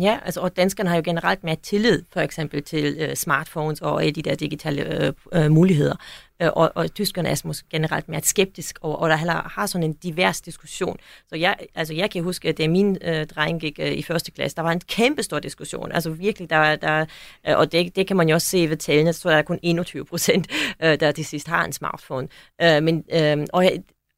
Ja, altså, og danskerne har jo generelt mere tillid, for eksempel til øh, smartphones og øh, de der digitale øh, øh, muligheder. Øh, og, og tyskerne er måske generelt mere skeptisk, og, og der heller har sådan en divers diskussion. Så jeg, altså, jeg kan huske, at da min øh, dreng gik øh, i første klasse, der var en kæmpe stor diskussion. Altså virkelig, der, der, øh, og det, det kan man jo også se ved tallene, så der er kun 21 procent, øh, der til sidst har en smartphone. Øh, men, øh, og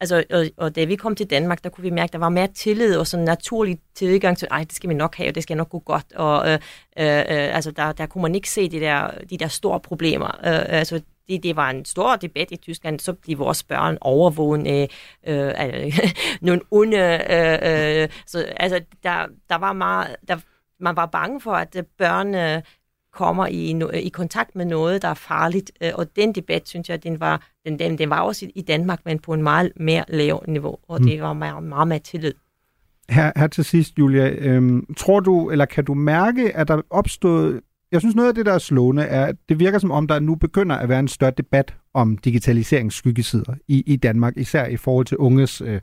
Altså, og, og da vi kom til Danmark, der kunne vi mærke, at der var mere tillid og sådan naturlig tilgang til, ej, det skal vi nok have, og det skal nok gå godt. Og øh, øh, øh, altså, der, der kunne man ikke se de der, de der store problemer. Øh, øh altså, det, det var en stor debat i Tyskland, så blev vores børn overvåget af øh, altså, nogle onde... Øh, øh, så, altså, der, der var meget... Der, man var bange for, at børnene kommer i, no, i kontakt med noget, der er farligt. Øh, og den debat, synes jeg, den var, den, den, den var også i Danmark, men på en meget mere lav niveau, og mm. det var meget, meget mere tillid. Her, her til sidst, Julia, øhm, tror du, eller kan du mærke, at der opstået... Jeg synes, noget af det, der er slående, er, at det virker som om, der nu begynder at være en større debat om digitaliseringsskygesider i, i Danmark, især i forhold til unges øh,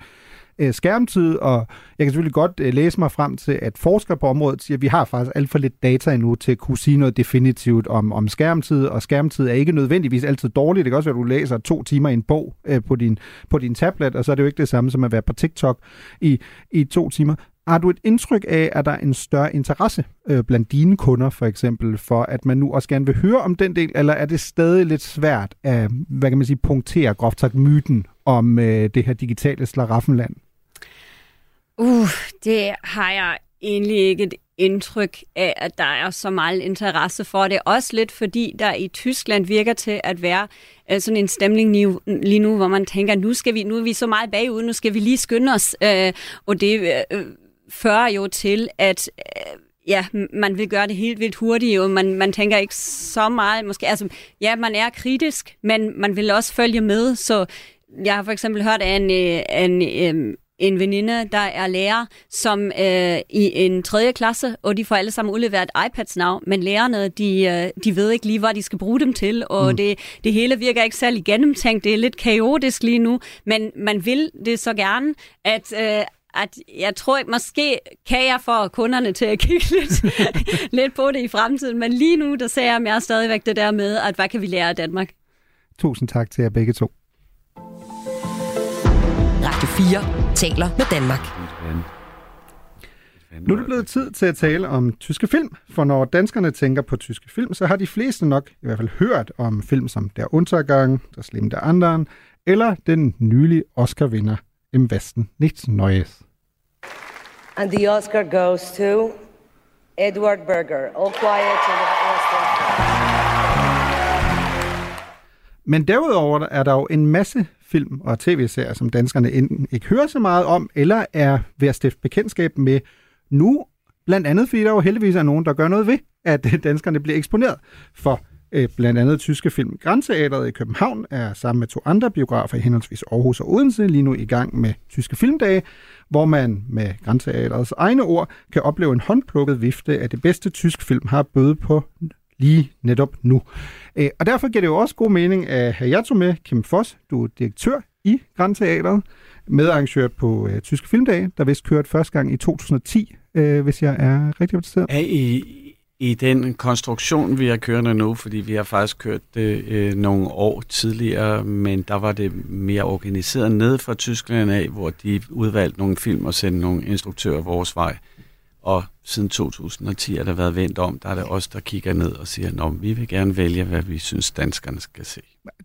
øh, skærmtid, og jeg kan selvfølgelig godt øh, læse mig frem til, at forskere på området siger, at vi har faktisk alt for lidt data endnu til at kunne sige noget definitivt om, om skærmtid, og skærmtid er ikke nødvendigvis altid dårligt. Det kan også være, at du læser to timer i en bog øh, på, din, på din tablet, og så er det jo ikke det samme som at være på TikTok i, i to timer. Har du et indtryk af, at der er en større interesse øh, blandt dine kunder for eksempel, for at man nu også gerne vil høre om den del, eller er det stadig lidt svært at, hvad kan man sige, punktere groft sagt myten om øh, det her digitale slaraffenland? Uh, det har jeg egentlig ikke et indtryk af, at der er så meget interesse for det. Også lidt fordi der i Tyskland virker til at være uh, sådan en stemning lige nu, hvor man tænker, nu skal vi, nu er vi så meget bagud, nu skal vi lige skynde os. Uh, og det uh, fører jo til, at uh, ja, man vil gøre det helt vildt hurtigt, og man, man tænker ikke så meget, måske, altså, ja, man er kritisk, men man vil også følge med, så jeg har for eksempel hørt af en, en, en en veninde, der er lærer, som øh, i en tredje klasse, og de får alle sammen udleveret iPads nu, men lærerne, de, øh, de ved ikke lige, hvad de skal bruge dem til, og mm. det, det hele virker ikke særlig gennemtænkt, det er lidt kaotisk lige nu, men man vil det så gerne, at, øh, at jeg tror ikke, måske kan jeg få kunderne til at kigge lidt, lidt på det i fremtiden, men lige nu, der ser jeg mere stadigvæk det der med, at hvad kan vi lære af Danmark? Tusind tak til jer begge to. Radio 4 taler med Danmark. Nu er det blevet tid til at tale om tyske film, for når danskerne tænker på tyske film, så har de fleste nok i hvert fald hørt om film som Der Untergang, Der Slim der Anderen, eller den nylige Oscar-vinder Im Westen nichts Neues. And the Oscar goes to Edward Berger, All Quiet in the Western Men derudover er der jo en masse film og tv-serier, som danskerne enten ikke hører så meget om, eller er ved at stifte bekendtskab med nu. Blandt andet, fordi der jo heldigvis er nogen, der gør noget ved, at danskerne bliver eksponeret for øh, blandt andet tyske film. Grænteateret i København er sammen med to andre biografer i henholdsvis Aarhus og Odense lige nu i gang med tyske filmdage, hvor man med Grænteaterets egne ord kan opleve en håndplukket vifte af det bedste tysk film har bøde på lige netop nu. Øh, og derfor giver det jo også god mening at have jer to med, Kim Foss. Du er direktør i Grand Teateret, medarrangør på uh, Tyske Filmdag, der vist kørte første gang i 2010, uh, øh, hvis jeg er rigtig opdateret. Ja, i, i den konstruktion, vi har kørende nu, fordi vi har faktisk kørt det øh, nogle år tidligere, men der var det mere organiseret ned fra Tyskland af, hvor de udvalgte nogle film og sendte nogle instruktører vores vej. Og siden 2010 er der været vendt om. Der er det os, der kigger ned og siger, at vi vil gerne vælge, hvad vi synes, danskerne skal se.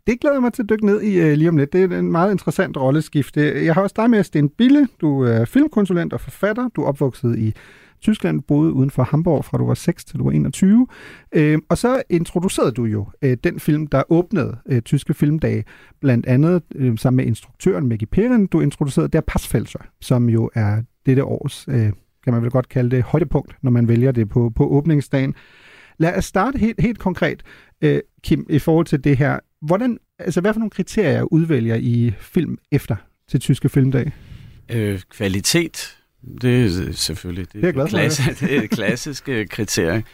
Det glæder mig til at dykke ned i uh, lige om lidt. Det er en meget interessant rolleskifte. Jeg har også dig med, Sten Bille. Du er filmkonsulent og forfatter. Du er opvokset i Tyskland, boede uden for Hamburg fra du var 6 til du var 21. Øh, og så introducerede du jo øh, den film, der åbnede øh, Tyske Filmdage, blandt andet øh, sammen med instruktøren Maggie Perrin. Du introducerede Der Passfælser, som jo er dette års øh, kan man vel godt kalde det, højdepunkt, når man vælger det på, på åbningsdagen. Lad os starte helt, helt konkret, øh, Kim, i forhold til det her. Hvordan, altså, hvad for nogle kriterier udvælger I film efter til tyske filmdag? Øh, kvalitet, det er selvfølgelig det, det, er, klasse, det er et klassisk kriterie.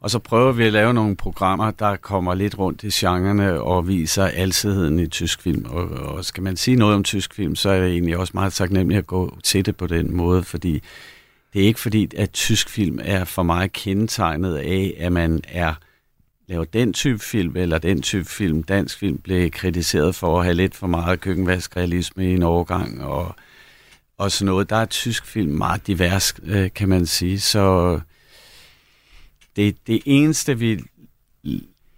Og så prøver vi at lave nogle programmer, der kommer lidt rundt i genrerne og viser alsidigheden i tysk film. Og, og skal man sige noget om tysk film, så er jeg egentlig også meget taknemmelig at gå til det på den måde, fordi det er ikke fordi, at tysk film er for mig kendetegnet af, at man er laver den type film, eller den type film, dansk film, blev kritiseret for at have lidt for meget køkkenvaskrealisme i en overgang, og, og sådan noget. Der er tysk film meget divers, øh, kan man sige. Så det, det eneste, vi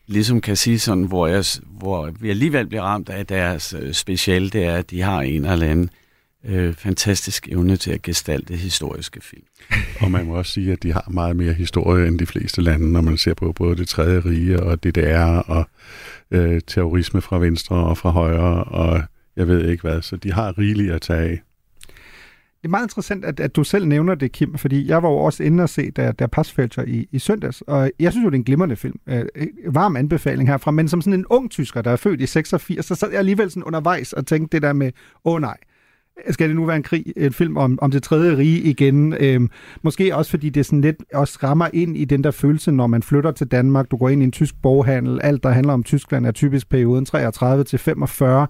ligesom kan sige sådan, hvor, jeg, hvor vi alligevel bliver ramt af deres øh, speciale, det er, at de har en eller anden øh, fantastisk evne til at gestalte historiske film. Og man må også sige, at de har meget mere historie end de fleste lande, når man ser på både det tredje rige og DDR og øh, terrorisme fra venstre og fra højre og jeg ved ikke hvad. Så de har rigeligt at tage af. Det er meget interessant, at, at du selv nævner det, Kim, fordi jeg var jo også inde og se der, der Passfelter i, i søndags, og jeg synes jo, det er en glimrende film. Øh, varm anbefaling herfra, men som sådan en ung tysker, der er født i 86, så sad jeg alligevel sådan undervejs og tænkte det der med, åh oh, nej, skal det nu være en krig, en film om, om det tredje rige igen. Øhm, måske også fordi det sådan lidt også rammer ind i den der følelse, når man flytter til Danmark, du går ind i en tysk boghandel, alt der handler om Tyskland er typisk perioden 33 til 45.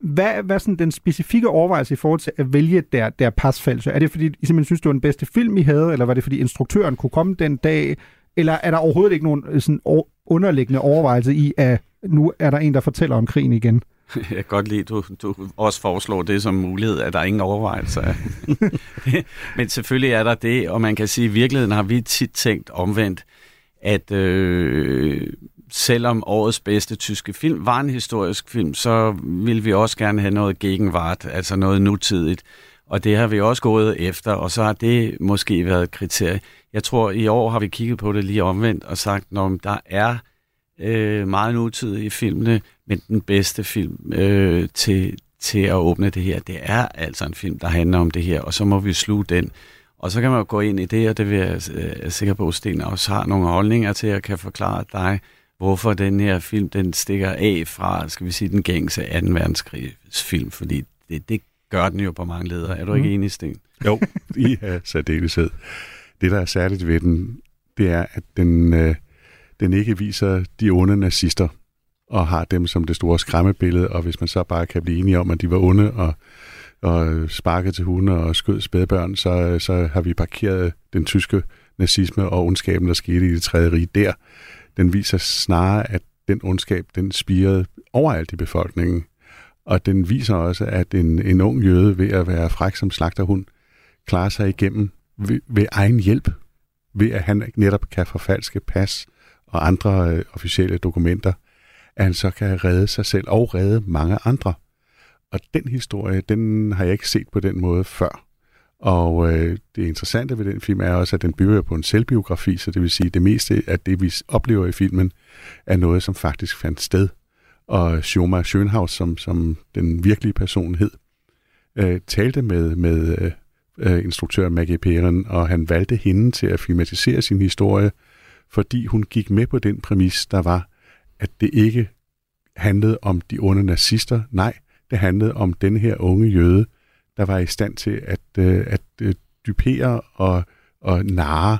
Hvad, hvad sådan den specifikke overvejelse i forhold til at vælge der, der pasfalse? Er det fordi, I simpelthen synes, det var den bedste film, I havde, eller var det fordi instruktøren kunne komme den dag, eller er der overhovedet ikke nogen øh, sådan underliggende overvejelse i, at nu er der en, der fortæller om krigen igen? Jeg kan godt lide, at du, du også foreslår det som mulighed, at der er ingen overvejelser. Men selvfølgelig er der det, og man kan sige, at i virkeligheden har vi tit tænkt omvendt, at øh, selvom årets bedste tyske film var en historisk film, så vil vi også gerne have noget gegenvart, altså noget nutidigt. Og det har vi også gået efter, og så har det måske været et kriterie. Jeg tror, i år har vi kigget på det lige omvendt og sagt, når der er øh, meget nutidigt i filmene, men den bedste film øh, til, til at åbne det her, det er altså en film, der handler om det her, og så må vi sluge den. Og så kan man jo gå ind i det, og det vil jeg øh, er sikker på, at Sten også har nogle holdninger til, at kan forklare dig, hvorfor den her film, den stikker af fra, skal vi sige, den gængse 2. verdenskrigsfilm, fordi det, det gør den jo på mange ledere. Er du mm. ikke enig, Sten? Jo, i særdeleshed. Det, der er særligt ved den, det er, at den, øh, den ikke viser de onde nazister, og har dem som det store skræmmebillede, og hvis man så bare kan blive enige om, at de var onde og, og sparkede til hunde og skød spædbørn, så, så har vi parkeret den tyske nazisme og ondskaben, der skete i det tredje rige der. Den viser snarere, at den ondskab, den spirede overalt i befolkningen. Og den viser også, at en, en ung jøde ved at være fræk som slagterhund, klarer sig igennem ved, ved egen hjælp, ved at han netop kan forfalske pas og andre øh, officielle dokumenter, at han så kan redde sig selv og redde mange andre. Og den historie, den har jeg ikke set på den måde før. Og øh, det interessante ved den film er også, at den bygger på en selvbiografi, så det vil sige, at det meste af det, vi oplever i filmen, er noget, som faktisk fandt sted. Og Schoma Schönhaus, som, som den virkelige person hed, øh, talte med, med øh, øh instruktør Maggie Peren, og han valgte hende til at filmatisere sin historie, fordi hun gik med på den præmis, der var, at det ikke handlede om de onde nazister. Nej, det handlede om den her unge jøde, der var i stand til at, øh, at øh, dupere og, og narre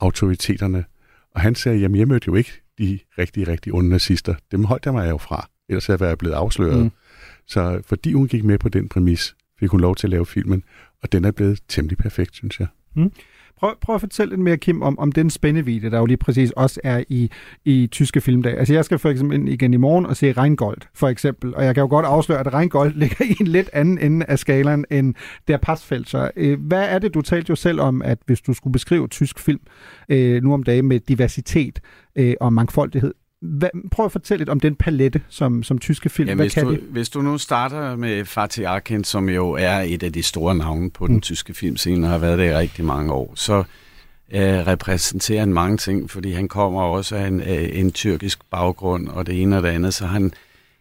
autoriteterne. Og han sagde, jamen jeg mødte jo ikke de rigtig, rigtig onde nazister. Dem holdt jeg mig jo fra, ellers havde jeg blevet afsløret. Mm. Så fordi hun gik med på den præmis, fik hun lov til at lave filmen, og den er blevet temmelig perfekt, synes jeg. Mm. Prøv, prøv at fortælle lidt mere, Kim, om, om den spændevide, der jo lige præcis også er i, i tyske filmdag. Altså jeg skal for eksempel ind igen i morgen og se Reingold, for eksempel. Og jeg kan jo godt afsløre, at Reingold ligger i en lidt anden ende af skalaen end der Passfelser. Øh, hvad er det, du talte jo selv om, at hvis du skulle beskrive tysk film øh, nu om dagen med diversitet øh, og mangfoldighed, hvad, prøv at fortælle lidt om den palette, som, som tyske film, ja, hvad hvis kan du, det? Hvis du nu starter med Fatih Akin, som jo er et af de store navne på den mm. tyske filmscene, og har været der i rigtig mange år, så øh, repræsenterer han mange ting, fordi han kommer også af en, øh, en tyrkisk baggrund, og det ene og det andet, så han,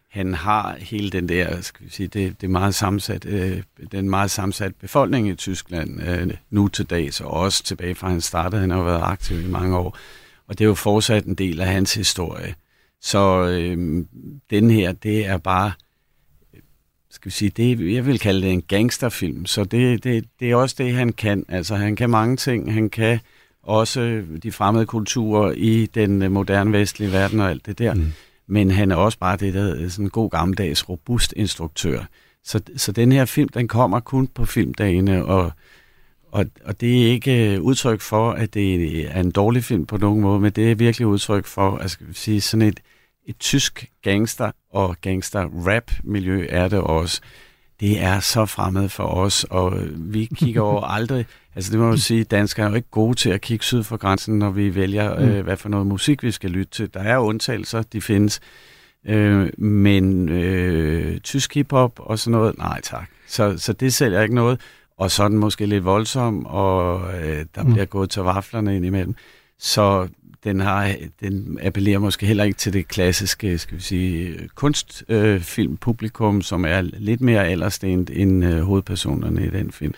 han har hele den der, skal vi sige, det, det meget sammensat, øh, den meget sammensat befolkning i Tyskland øh, nu til dags, og også tilbage fra han startede, han har været aktiv i mange år, og det er jo fortsat en del af hans historie. Så øh, den her, det er bare, skal vi sige, det, jeg vil kalde det en gangsterfilm, så det, det, det er også det, han kan. Altså, han kan mange ting. Han kan også de fremmede kulturer i den moderne vestlige verden og alt det der. Mm. Men han er også bare det, der er sådan en god gammeldags, robust instruktør. Så, så den her film, den kommer kun på filmdagene, og og, og det er ikke øh, udtryk for, at det er en dårlig film på nogen måde, men det er virkelig udtryk for, at skal vi sige, sådan et, et tysk gangster- og gangster-rap-miljø er det også. Det er så fremmed for os, og vi kigger over aldrig... Altså det må jo sige, danskere er jo ikke gode til at kigge syd for grænsen, når vi vælger, mm. øh, hvad for noget musik vi skal lytte til. Der er undtagelser, de findes. Øh, men øh, tysk hiphop og sådan noget, nej tak. Så, så det sælger ikke noget. Og så den måske lidt voldsom, og øh, der mm. bliver gået til vaflerne indimellem. Så den, har, den appellerer måske heller ikke til det klassiske, skal vi sige, kunstfilmpublikum, øh, som er lidt mere alderstent end øh, hovedpersonerne i den film.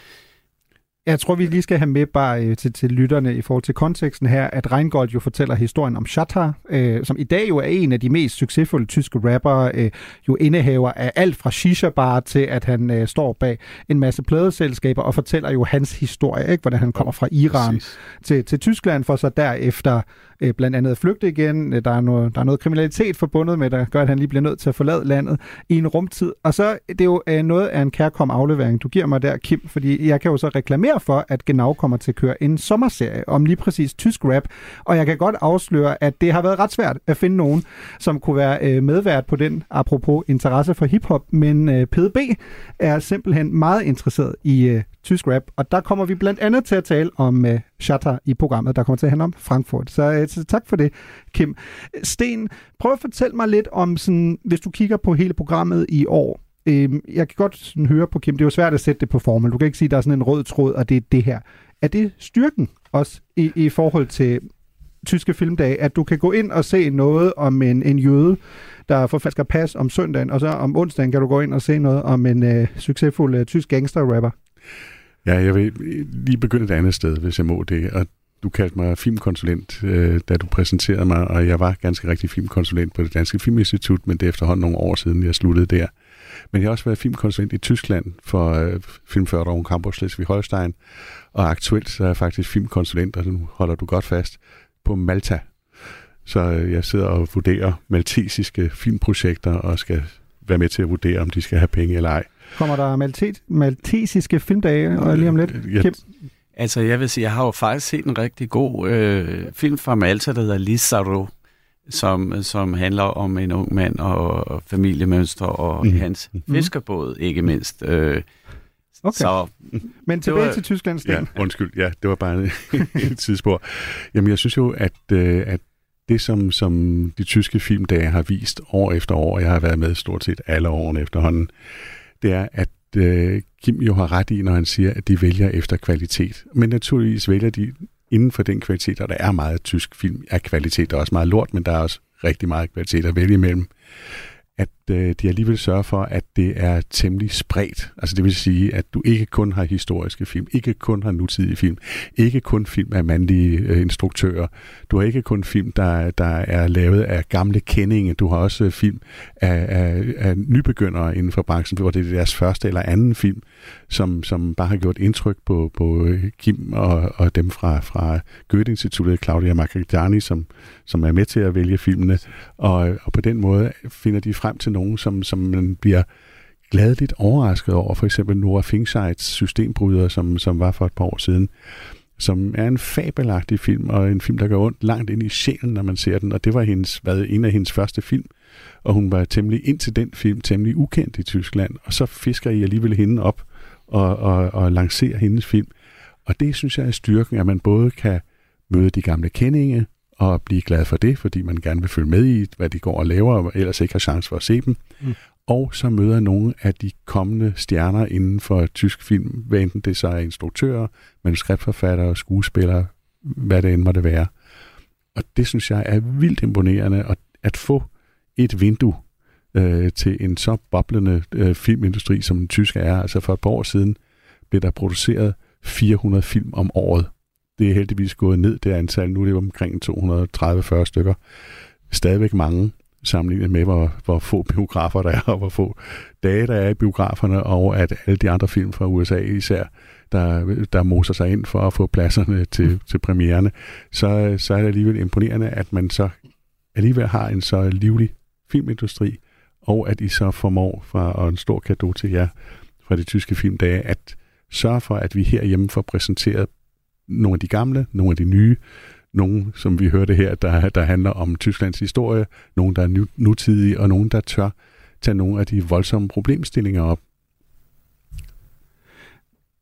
Jeg tror, vi lige skal have med bare øh, til, til lytterne i forhold til konteksten her, at Reingold jo fortæller historien om Shatar, øh, som i dag jo er en af de mest succesfulde tyske rappere, øh, jo indehaver af alt fra shisha bar til, at han øh, står bag en masse pladeselskaber og fortæller jo hans historie, ikke? hvordan han kommer fra Iran til, til Tyskland, for så derefter øh, blandt andet at flygte igen. Øh, der er, noget, der er noget kriminalitet forbundet med, der gør, at han lige bliver nødt til at forlade landet i en rumtid. Og så det er jo øh, noget af en kærkom aflevering, du giver mig der, Kim, fordi jeg kan jo så reklamere for, at Genau kommer til at køre en sommerserie om lige præcis tysk rap, og jeg kan godt afsløre, at det har været ret svært at finde nogen, som kunne være øh, medvært på den, apropos interesse for hiphop, men øh, PDB er simpelthen meget interesseret i øh, tysk rap, og der kommer vi blandt andet til at tale om øh, Shatter i programmet, der kommer til at handle om Frankfurt. Så, øh, så tak for det, Kim. Sten, prøv at fortælle mig lidt om, sådan, hvis du kigger på hele programmet i år, Øh, jeg kan godt sådan, høre på Kim, det er jo svært at sætte det på formel. Du kan ikke sige, at der er sådan en rød tråd, og det er det her. Er det styrken også i, i forhold til tyske filmdage, at du kan gå ind og se noget om en, en jøde, der forfalsker pas om søndagen, og så om onsdagen kan du gå ind og se noget om en øh, succesfuld øh, tysk gangster-rapper. Ja, jeg vil lige begynde et andet sted, hvis jeg må det. Og du kaldte mig filmkonsulent, øh, da du præsenterede mig, og jeg var ganske rigtig filmkonsulent på det Danske Filminstitut, men det er efterhånden nogle år siden, jeg sluttede der. Men jeg har også været filmkonsulent i Tyskland for øh, Filmförderung Campus Schleswig-Holstein, og aktuelt så er jeg faktisk filmkonsulent, og nu holder du godt fast, på Malta. Så øh, jeg sidder og vurderer maltesiske filmprojekter, og skal være med til at vurdere, om de skal have penge eller ej. Kommer der maltes, maltesiske filmdage og lige om lidt? Ja. Altså, jeg vil sige, jeg har jo faktisk set en rigtig god øh, film fra Malta, der hedder Lizarro, som, som handler om en ung mand og, og familiemønster og mm. hans mm. fiskerbåd, ikke mindst. Øh, Okay. Så, Men tilbage var, til Tyskland, Sten. Ja, undskyld. Ja, det var bare et tidsspor. Jamen, jeg synes jo, at, øh, at det, som, som de tyske filmdage har vist år efter år, og jeg har været med stort set alle årene efterhånden, det er, at øh, Kim jo har ret i, når han siger, at de vælger efter kvalitet. Men naturligvis vælger de inden for den kvalitet, og der er meget tysk film af kvalitet. Der er også meget lort, men der er også rigtig meget kvalitet at vælge imellem at øh, de alligevel sørger for, at det er temmelig spredt. Altså det vil sige, at du ikke kun har historiske film, ikke kun har nutidige film, ikke kun film af mandlige øh, instruktører. Du har ikke kun film, der, der er lavet af gamle kendinge. Du har også film af, af, af nybegyndere inden for branchen, hvor det er deres første eller anden film, som, som bare har gjort indtryk på, på øh, Kim og, og dem fra, fra Goethe-instituttet, Claudia Macchiani, som, som er med til at vælge filmene. Og, og på den måde finder de frem til nogen, som, som man bliver gladeligt overrasket over. For eksempel Nora Fingsides Systembryder, som, som var for et par år siden som er en fabelagtig film, og en film, der går ondt langt ind i sjælen, når man ser den, og det var hendes, hvad, en af hendes første film, og hun var temmelig ind til den film, temmelig ukendt i Tyskland, og så fisker I alligevel hende op og, og, og lancerer hendes film. Og det synes jeg er styrken, at man både kan møde de gamle kendinge, og blive glad for det, fordi man gerne vil følge med i, hvad de går og laver, og ellers ikke har chance for at se dem. Mm. Og så møder nogle af de kommende stjerner inden for tysk film, hvad enten det så er instruktører, manuskriptforfattere, skuespillere, hvad det end måtte være. Og det synes jeg er vildt imponerende, at, at få et vindue øh, til en så boblende øh, filmindustri, som den tyske er. Altså for et par år siden blev der produceret 400 film om året det er heldigvis gået ned, det antal. Nu er det omkring 230-40 stykker. Stadigvæk mange, sammenlignet med, hvor, hvor få biografer der er, og hvor få dage der er i biograferne, og at alle de andre film fra USA især, der, der moser sig ind for at få pladserne til, mm. til premiererne, så, så er det alligevel imponerende, at man så alligevel har en så livlig filmindustri, og at I så formår fra, og en stor gave til jer fra de tyske filmdage, at sørge for, at vi herhjemme får præsenteret nogle af de gamle, nogle af de nye, nogle, som vi hørte her, der, der handler om Tysklands historie, nogle, der er nutidige, og nogle, der tør tage nogle af de voldsomme problemstillinger op.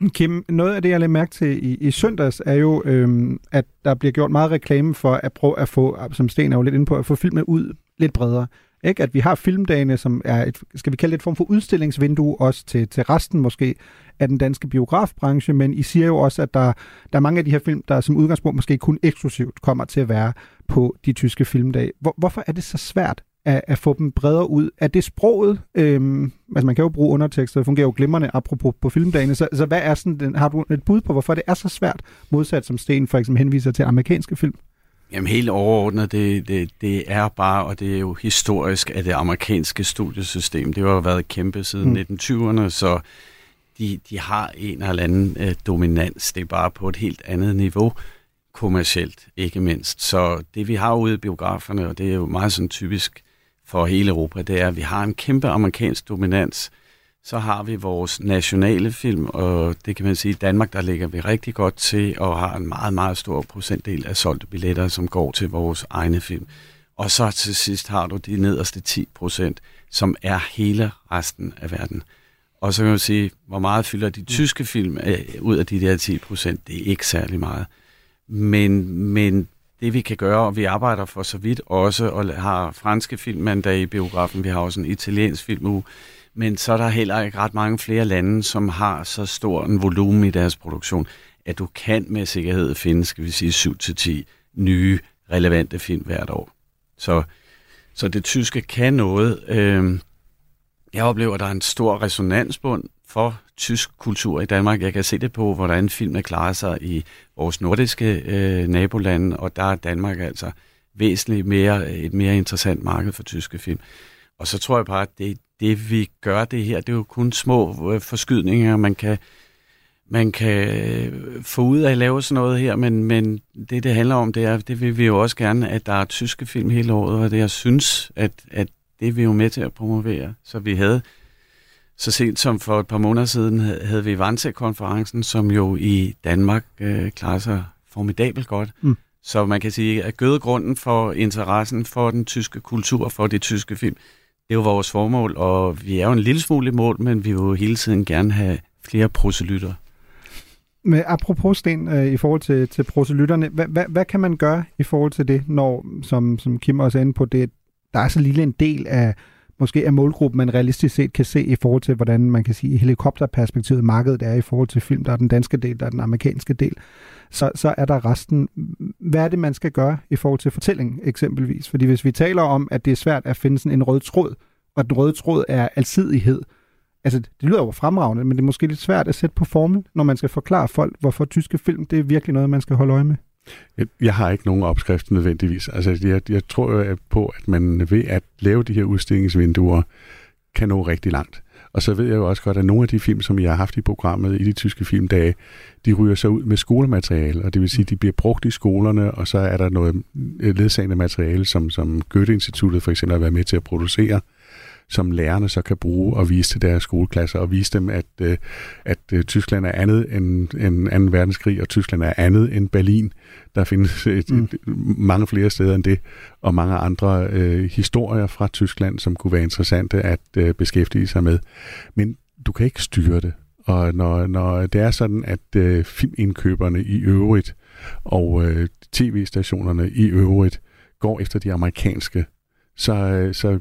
Kim, noget af det, jeg lagde mærke til i, i søndags, er jo, øhm, at der bliver gjort meget reklame for at prøve at få, som Sten er jo lidt inde på, at få filmen ud lidt bredere. Ikke? At vi har filmdagene, som er et, skal vi kalde det et form for udstillingsvindue, også til, til resten måske af den danske biografbranche, men I siger jo også, at der, der er mange af de her film, der som udgangspunkt måske kun eksklusivt kommer til at være på de tyske filmdage. Hvor, hvorfor er det så svært at, at få dem bredere ud? Er det sproget? Øhm, altså man kan jo bruge undertekster, det fungerer jo glimrende apropos på filmdagene, så, så hvad er sådan den, har du et bud på, hvorfor det er så svært, modsat som Sten for eksempel henviser til amerikanske film? Jamen helt overordnet, det, det, det er bare, og det er jo historisk, at det amerikanske studiesystem, det har jo været kæmpe siden mm. 1920'erne, så de, de har en eller anden øh, dominans. Det er bare på et helt andet niveau, kommercielt ikke mindst. Så det vi har ude i biograferne, og det er jo meget sådan typisk for hele Europa, det er, at vi har en kæmpe amerikansk dominans. Så har vi vores nationale film, og det kan man sige, i Danmark, der ligger vi rigtig godt til, og har en meget, meget stor procentdel af solgte billetter, som går til vores egne film. Og så til sidst har du de nederste 10 procent, som er hele resten af verden. Og så kan man sige, hvor meget fylder de tyske film af, ud af de der 10 procent? Det er ikke særlig meget. Men, men det vi kan gøre, og vi arbejder for så vidt også, og har franske filmmandag i biografen, vi har også en italiensk filmuge, men så er der heller ikke ret mange flere lande, som har så stor en volumen i deres produktion, at du kan med sikkerhed finde, skal vi sige, 7-10 nye relevante film hvert år. Så, så det tyske kan noget. Øh, jeg oplever, at der er en stor resonansbund for tysk kultur i Danmark. Jeg kan se det på, hvordan filmen klarer sig i vores nordiske øh, nabolande, og der er Danmark altså væsentligt mere, et mere interessant marked for tyske film. Og så tror jeg bare, at det, det vi gør det her, det er jo kun små øh, forskydninger, man kan, man kan øh, få ud af at lave sådan noget her, men, men det, det handler om, det er, det vil vi jo også gerne, at der er tyske film hele året, og det jeg synes, at, at det er vi jo med til at promovere. Så vi havde så sent som for et par måneder siden havde vi Vanse-konferencen, som jo i Danmark øh, klarer sig formidabelt godt. Mm. Så man kan sige, at gødegrunden for interessen for den tyske kultur, for de tyske film, det er jo vores formål, og vi er jo en lille smule i mål, men vi vil jo hele tiden gerne have flere proselytter. Men apropos Sten, øh, i forhold til, til proselytterne, hvad, hvad, hvad kan man gøre i forhold til det, når, som, som Kim også er inde på, det, der er så lille en del af måske er målgruppen, man realistisk set kan se i forhold til, hvordan man kan sige, i helikopterperspektivet markedet er i forhold til film. Der er den danske del, der er den amerikanske del. Så, så er der resten. Hvad er det, man skal gøre i forhold til fortælling eksempelvis? Fordi hvis vi taler om, at det er svært at finde sådan en rød tråd, og den røde tråd er alsidighed, altså det lyder jo fremragende, men det er måske lidt svært at sætte på formel, når man skal forklare folk, hvorfor tyske film, det er virkelig noget, man skal holde øje med. Jeg, jeg har ikke nogen opskrift nødvendigvis. Altså, jeg, jeg tror jo på, at man ved at lave de her udstillingsvinduer, kan nå rigtig langt. Og så ved jeg jo også godt, at nogle af de film, som jeg har haft i programmet i de tyske filmdage, de ryger så ud med skolemateriale, og det vil sige, at de bliver brugt i skolerne, og så er der noget øh, ledsagende materiale, som, som Goethe-instituttet for eksempel har været med til at producere, som lærerne så kan bruge og vise til deres skoleklasser, og vise dem, at, øh, at øh, Tyskland er andet end, end 2. verdenskrig, og Tyskland er andet end Berlin. Der findes et, mm. et, mange flere steder end det, og mange andre øh, historier fra Tyskland, som kunne være interessante at øh, beskæftige sig med. Men du kan ikke styre det. Og når, når det er sådan, at øh, filmindkøberne i øvrigt og øh, tv-stationerne i øvrigt går efter de amerikanske så, øh, så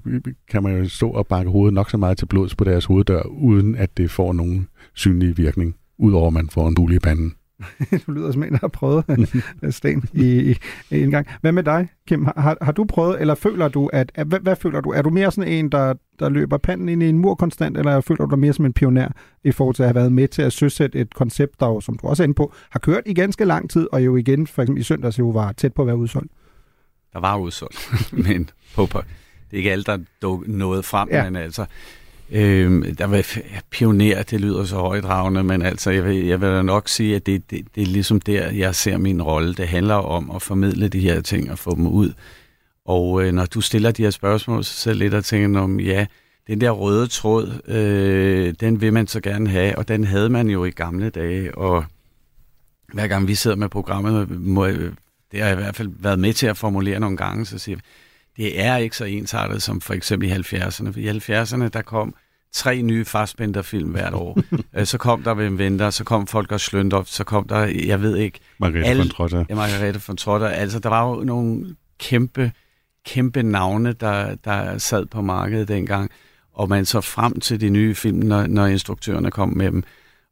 kan man jo stå og bakke hovedet nok så meget til blods på deres hoveddør, uden at det får nogen synlig virkning, udover at man får en bule i panden. du lyder som en, der har prøvet øh, sten i, i, i en gang. Hvad med dig, Kim? Har, har du prøvet, eller føler du, at, at hvad, hvad føler du? Er du mere sådan en, der, der løber panden ind i en mur konstant, eller føler du dig mere som en pioner i forhold til at have været med til at søsætte et koncept, der jo, som du også er inde på, har kørt i ganske lang tid, og jo igen, for eksempel i søndags, jo var tæt på at være udsolgt? Der var udsolgt, men på, på, det er ikke alt, der duk, nåede frem, ja. men altså, øh, der var pioner, det lyder så højdragende, men altså, jeg vil, jeg vil da nok sige, at det, det, det er ligesom der, jeg ser min rolle. Det handler om at formidle de her ting og få dem ud. Og øh, når du stiller de her spørgsmål, så selv lidt og tænker om, ja, den der røde tråd, øh, den vil man så gerne have, og den havde man jo i gamle dage, og hver gang vi sidder med programmet, må, det har jeg i hvert fald været med til at formulere nogle gange, så siger det er ikke så ensartet som for eksempel i 70'erne. For i 70'erne, der kom tre nye Fassbender-film hvert år. Øh, så kom der Wim Wenders, så kom Folker Schløndorf, så kom der, jeg ved ikke... Margrethe alle- von Trotter. Ja, Margrethe von Trotter. Altså, der var jo nogle kæmpe, kæmpe navne, der, der sad på markedet dengang, og man så frem til de nye film, når, når instruktørerne kom med dem.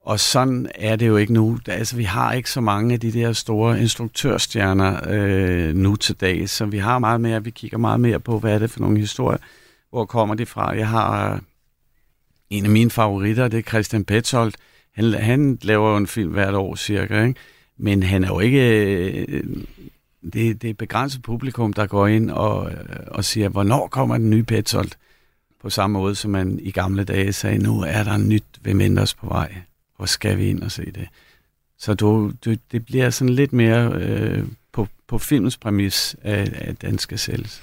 Og sådan er det jo ikke nu. Altså, vi har ikke så mange af de der store instruktørstjerner øh, nu til dag, så vi har meget mere, vi kigger meget mere på, hvad er det for nogle historier, hvor kommer de fra. Jeg har øh, en af mine favoritter, det er Christian Petzold. Han, han laver jo en film hvert år cirka, ikke? men han er jo ikke... Øh, det, det er begrænset publikum, der går ind og, øh, og siger, hvornår kommer den nye Petzold? På samme måde, som man i gamle dage sagde, nu er der nyt ved Menders på vej. Hvor skal vi ind og se det? Så du, du, det bliver sådan lidt mere øh, på, på filmens præmis, at, at den skal sælges.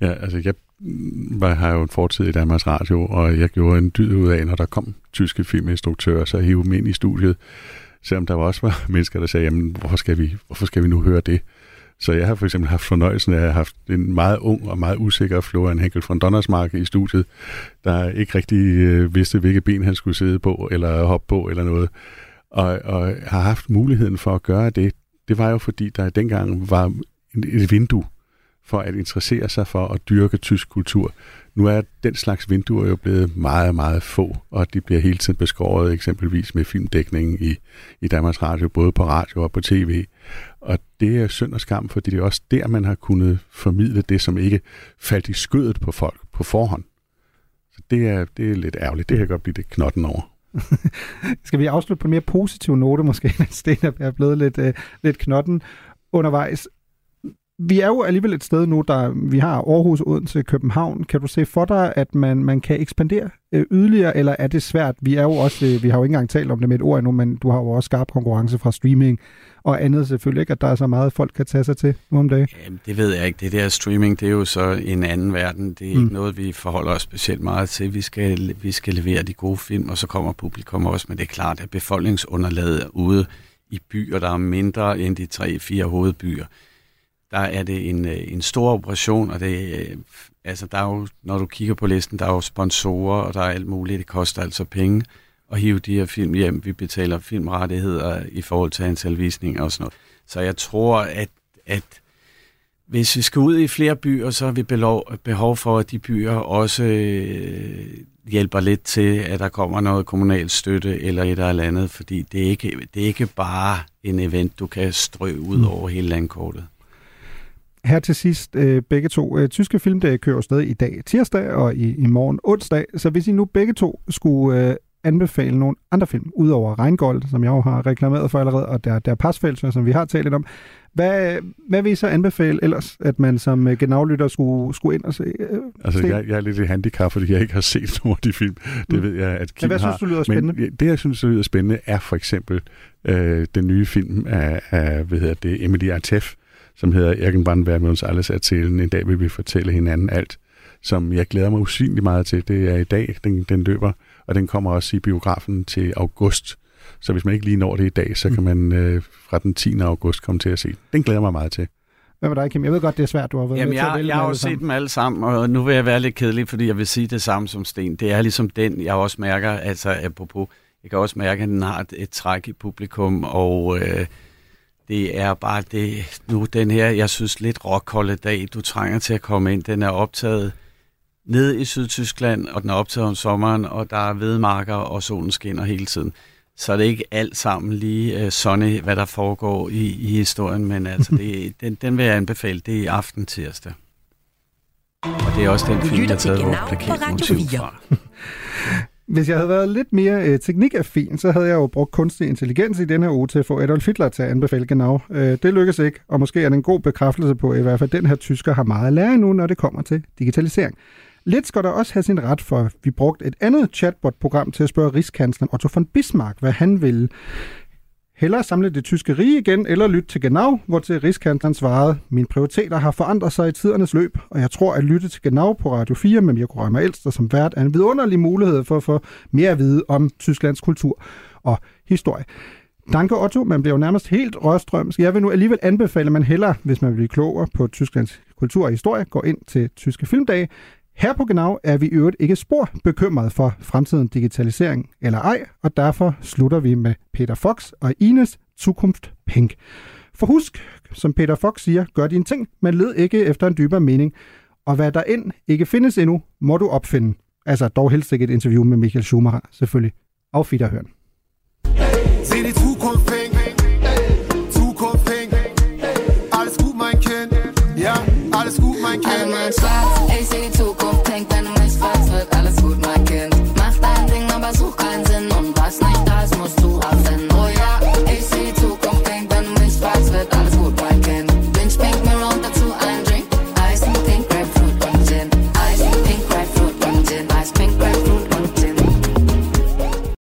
Ja, altså jeg mm, var, har jo en fortid i Danmarks Radio, og jeg gjorde en dyd ud af, når der kom tyske filminstruktører, så hive dem ind i studiet. Selvom der også var mennesker, der sagde, jamen, hvorfor skal vi, hvorfor skal vi nu høre det? Så jeg har for eksempel haft fornøjelsen af at have haft en meget ung og meget usikker Florian Henkel von Donnersmark i studiet, der ikke rigtig øh, vidste, hvilke ben han skulle sidde på, eller hoppe på, eller noget. Og, og har haft muligheden for at gøre det. Det var jo fordi, der dengang var et vindue for at interessere sig for at dyrke tysk kultur. Nu er den slags vinduer jo blevet meget, meget få, og de bliver hele tiden beskåret eksempelvis med filmdækningen i, i Danmarks Radio, både på radio og på tv. Og det er synd og skam, fordi det er også der, man har kunnet formidle det, som ikke faldt i skødet på folk på forhånd. Så det er, det er lidt ærgerligt. Det kan godt blive det knotten over. Skal vi afslutte på en mere positiv note måske, mens Sten er blevet lidt, øh, lidt knotten undervejs? Vi er jo alligevel et sted nu, der vi har Aarhus, Odense, København. Kan du se for dig, at man, man kan ekspandere øh, yderligere, eller er det svært? Vi er jo også, øh, vi har jo ikke engang talt om det med et ord endnu, men du har jo også skarp konkurrence fra streaming og andet selvfølgelig ikke, at der er så meget, folk kan tage sig til nu om dagen. Jamen, det ved jeg ikke. Det der streaming, det er jo så en anden verden. Det er Mm. ikke noget, vi forholder os specielt meget til. Vi skal, vi skal levere de gode film, og så kommer publikum også. Men det er klart, at befolkningsunderlaget ude i byer, der er mindre end de tre-fire hovedbyer, der er det en, øh, en stor operation, og det, øh, altså der er jo, når du kigger på listen, der er jo sponsorer, og der er alt muligt. Det koster altså penge at hive de her film hjem. Vi betaler filmrettigheder i forhold til antal visninger og sådan noget. Så jeg tror, at, at hvis vi skal ud i flere byer, så har vi behov for, at de byer også øh, hjælper lidt til, at der kommer noget kommunal støtte eller et eller andet, fordi det er ikke, det er ikke bare en event, du kan strø ud over hele landkortet. Her til sidst, øh, begge to. Øh, tyske filmdage kører jo stadig i dag tirsdag og i, i morgen onsdag. Så hvis I nu begge to skulle anbefale nogle andre film, udover Reingold, som jeg jo har reklameret for allerede, og der, der er Pasfælser, som vi har talt lidt om, hvad, hvad vil I så anbefale ellers, at man som øh, genaflytter skulle, skulle ind og se? Øh, Altså, jeg, jeg er lidt i handicap, fordi jeg ikke har set nogen af de film. Det Mm. ved jeg, at Kim hvad har. synes du lyder spændende? Men det, jeg synes, der lyder spændende, er for eksempel øh, den nye film af, af hvad hedder det, Emily Artef, som hedder Irgendwann werden wir uns alles erzählen. En dag vil vi fortælle hinanden alt, som jeg glæder mig usynligt meget til. Det er i dag, den, den løber, og den kommer også i biografen til august. Så hvis man ikke lige når det i dag, så kan man øh, fra den 10. august komme til at se den. Den glæder jeg mig meget til. Hvad med dig, Kim? Jeg ved godt, det er svært, du har været Jamen, med til at jeg, vælge jeg har jo set sammen. dem alle sammen, og nu vil jeg være lidt kedelig, fordi jeg vil sige det samme som Sten. Det er ligesom den, jeg også mærker, altså apropos, jeg kan også mærke, at den har et, et træk i publikum, og øh, det er bare det, nu den her, jeg synes lidt rockholde dag, du trænger til at komme ind, den er optaget nede i Sydtyskland, og den er optaget om sommeren, og der er hvedemarker, og solen skinner hele tiden. Så er det ikke alt sammen lige uh, sunny, hvad der foregår i, i historien, men altså, det, den, den vil jeg anbefale, det er i aften tirsdag. Og det er også den film, til har taget vores plakatmotiv 4. fra. Hvis jeg havde været lidt mere øh, teknikaffin, så havde jeg jo brugt kunstig intelligens i den her uge til at få Adolf Hitler til at anbefale genau. Øh, det lykkes ikke, og måske er det en god bekræftelse på, at i hvert fald den her tysker har meget at lære nu, når det kommer til digitalisering. Lidt skal der også have sin ret for, vi brugte et andet chatbot-program til at spørge rigskansleren Otto von Bismarck, hvad han ville. Hellere samle det tyske rige igen, eller lytte til Genau, hvor til Rigskansleren svarede, mine prioriteter har forandret sig i tidernes løb, og jeg tror, at lytte til Genau på Radio 4 med Mirko Rømer Elster som vært er en vidunderlig mulighed for at få mere at vide om Tysklands kultur og historie. Danke Otto, man bliver jo nærmest helt rørstrømsk. Jeg vil nu alligevel anbefale, at man hellere, hvis man vil blive klogere på Tysklands kultur og historie, går ind til Tyske Filmdage. Her på Genau er vi i øvrigt ikke spor bekymret for fremtiden digitalisering eller ej, og derfor slutter vi med Peter Fox og Ines Zukunft Pink. For husk, som Peter Fox siger, gør dine ting, men led ikke efter en dybere mening. Og hvad der end ikke findes endnu, må du opfinde. Altså dog helst ikke et interview med Michael Schumacher, selvfølgelig. Auf Wiederhören. Se die Zukunft pink, Zukunft pink. Alles gut, mein Kind. Ja, alles gut, mein Kind.